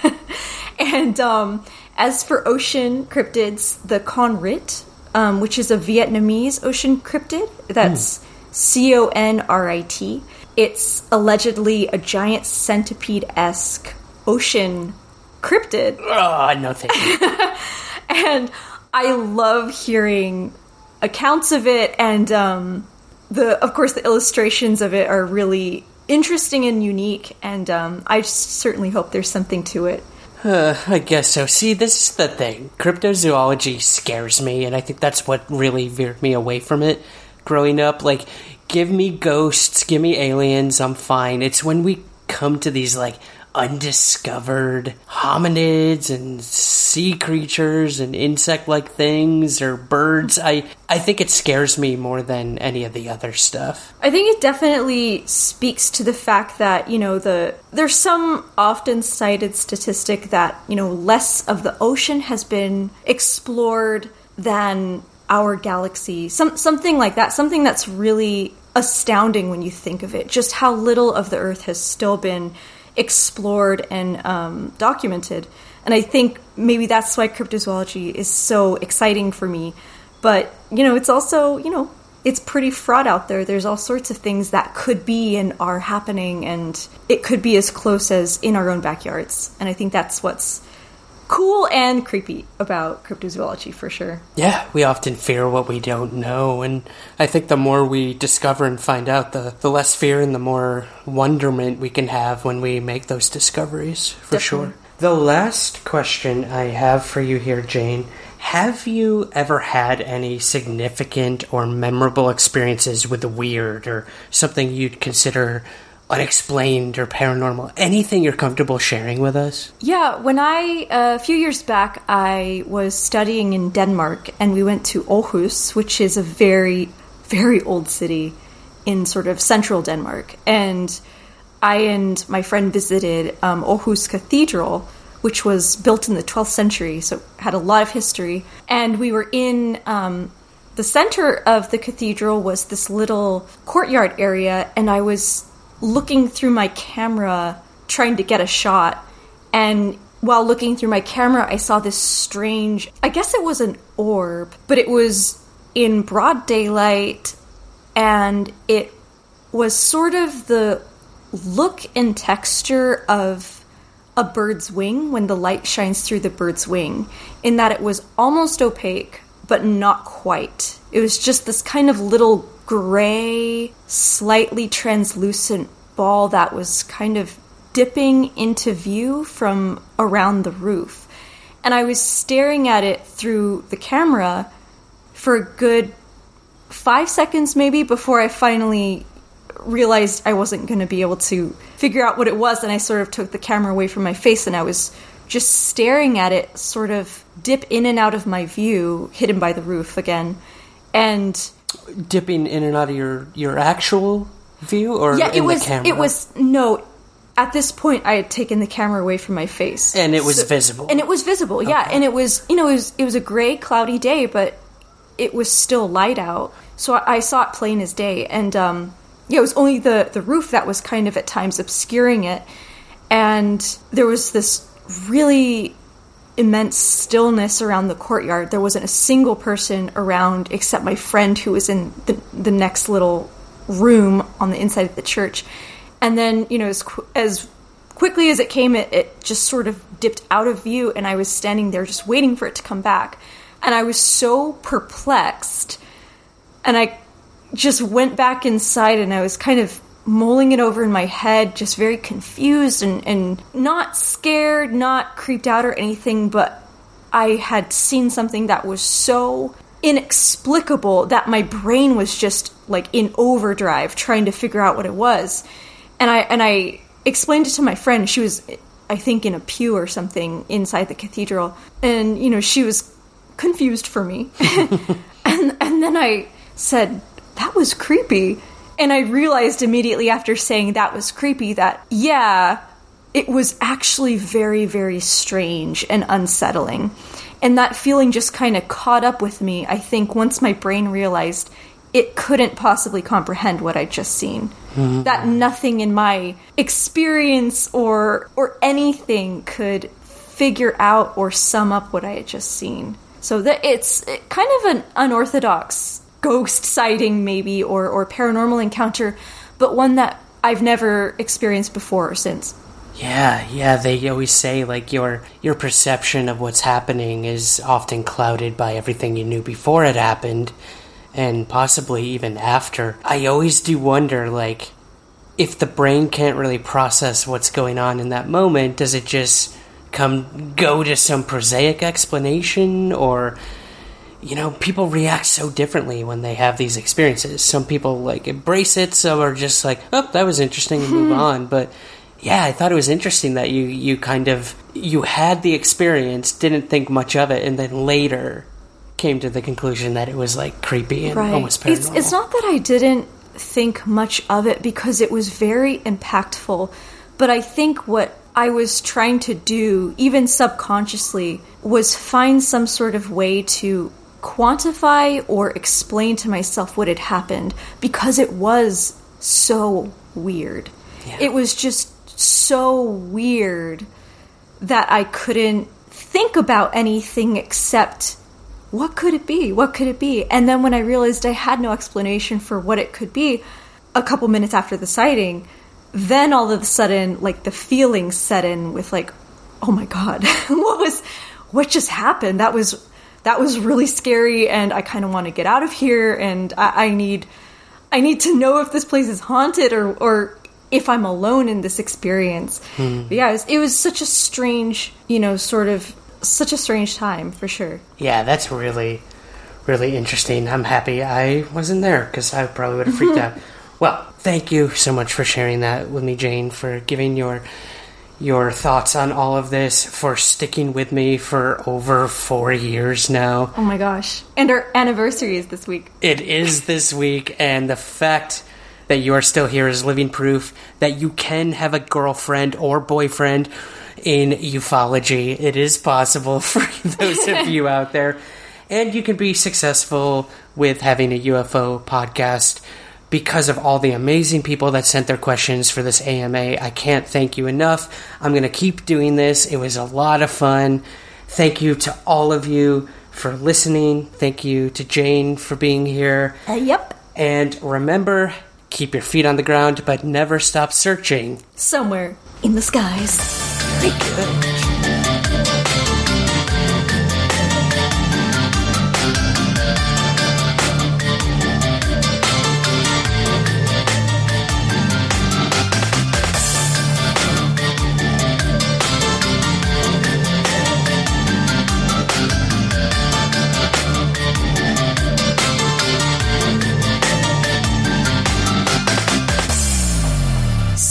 and um, as for ocean cryptids, the Conrit, um, which is a Vietnamese ocean cryptid, that's C O N R I T. It's allegedly a giant centipede esque ocean cryptid. oh, no thank you. And I love hearing accounts of it, and um, the of course the illustrations of it are really interesting and unique. And um, I certainly hope there's something to it. Uh, I guess so. See, this is the thing. Cryptozoology scares me, and I think that's what really veered me away from it growing up. Like, give me ghosts, give me aliens, I'm fine. It's when we come to these, like, undiscovered hominids and sea creatures and insect like things or birds. I, I think it scares me more than any of the other stuff. I think it definitely speaks to the fact that, you know, the there's some often cited statistic that, you know, less of the ocean has been explored than our galaxy. Some something like that. Something that's really astounding when you think of it. Just how little of the earth has still been explored and um, documented. And I think maybe that's why cryptozoology is so exciting for me. But, you know, it's also, you know, it's pretty fraught out there. There's all sorts of things that could be and are happening, and it could be as close as in our own backyards. And I think that's what's cool and creepy about cryptozoology for sure. Yeah, we often fear what we don't know, and I think the more we discover and find out, the, the less fear and the more wonderment we can have when we make those discoveries, for sure. The last question I have for you here, Jane have you ever had any significant or memorable experiences with the weird or something you'd consider unexplained or paranormal? Anything you're comfortable sharing with us? Yeah, when I, uh, a few years back, I was studying in Denmark and we went to Aarhus, which is a very, very old city in sort of central Denmark. And I and my friend visited um, Aarhus Cathedral, which was built in the 12th century, so had a lot of history. And we were in um, the center of the cathedral was this little courtyard area, and I was looking through my camera trying to get a shot. And while looking through my camera, I saw this strange, I guess it was an orb, but it was in broad daylight and it was sort of the look and texture of a bird's wing when the light shines through the bird's wing, in that it was almost opaque, but not quite. It was just this kind of little gray, slightly translucent ball that was kind of dipping into view from around the roof. And I was staring at it through the camera for a good five seconds, maybe, before I finally realized I wasn't going to be able to figure out what it was. And I sort of took the camera away from my face and I was just staring at it, sort of dip in and out of my view, hidden by the roof again. And Dipping in and out of your, your actual view or yeah, in it was. the camera? It was no. At this point, I had taken the camera away from my face, And it was visible. And it was visible, yeah. And it was, you know, it was it was a gray, cloudy day, but it was still light out, so I, I saw it plain as day. And um, yeah, it was only the the roof that was kind of at times obscuring it, and there was this really immense stillness around the courtyard. There wasn't a single person around except my friend who was in the, the next little room on the inside of the church. And then, you know, as, as quickly as it came, it, it just sort of dipped out of view, and I was standing there just waiting for it to come back. And I was so perplexed. And I just went back inside and I was kind of mulling it over in my head, just very confused and, and not scared, not creeped out or anything, but I had seen something that was so inexplicable that my brain was just like in overdrive trying to figure out what it was. And I and I explained it to my friend. She was I think in a pew or something inside the cathedral. And you know, she was confused for me. and and then I said, "That was creepy." And I realized immediately after saying that was creepy that yeah, it was actually very very strange and unsettling. And that feeling just kind of caught up with me, I think, once my brain realized it couldn't possibly comprehend what I'd just seen. Mm-hmm. That nothing in my experience or or anything could figure out or sum up what I had just seen. So that it's kind of an unorthodox ghost sighting, maybe, or or paranormal encounter, but one that I've never experienced before or since. Yeah, yeah, they always say like your your perception of what's happening is often clouded by everything you knew before it happened and possibly even after. I always do wonder like if the brain can't really process what's going on in that moment, does it just come go to some prosaic explanation or you know, people react so differently when they have these experiences. Some people like embrace it, some are just like, "Oh, that was interesting," and move hmm. on. But yeah, I thought it was interesting that you you kind of you had the experience, didn't think much of it, and then later came to the conclusion that it was like creepy and almost paranormal. It's, it's not that I didn't think much of it because it was very impactful, but I think what I was trying to do, even subconsciously, was find some sort of way to quantify or explain to myself what had happened because it was so weird. It was just so weird that I couldn't think about anything except what could it be? What could it be? And then when I realized I had no explanation for what it could be, a couple minutes after the sighting, then all of a sudden, like the feelings set in with like, oh my god, what was, what just happened? That was, that was really scary, and I kind of want to get out of here, and I, I need, I need to know if this place is haunted or, or if I'm alone in this experience. Hmm. But yeah, it was, it was such a strange, you know, sort of such a strange time for sure. Yeah, that's really, really interesting. I'm happy I wasn't there because I probably would have freaked out. Well, thank you so much for sharing that with me, Jane, for giving your your thoughts on all of this, for sticking with me for over four years now. Oh my gosh. And our anniversary is this week. It is this week, and the fact that you are still here is living proof that you can have a girlfriend or boyfriend in ufology. It is possible for those of you out there. and you can be successful with having a UFO podcast because of all the amazing people that sent their questions for this AMA. I can't thank you enough. I'm going to keep doing this. It was a lot of fun. Thank you to all of you for listening. Thank you to Jane for being here. Uh, yep. And remember, keep your feet on the ground, but never stop searching. Somewhere in the skies.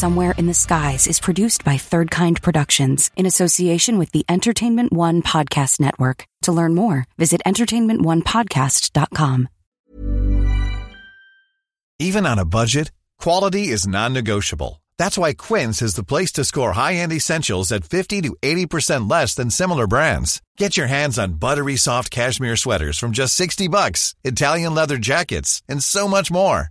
Somewhere in the Skies is produced by Third Kind Productions in association with the Entertainment One Podcast Network. To learn more, visit entertainmentonepodcast.com. Even on a budget, quality is non-negotiable. That's why Quince is the place to score high-end essentials at 50 to 80% less than similar brands. Get your hands on buttery soft cashmere sweaters from just 60 bucks, Italian leather jackets, and so much more.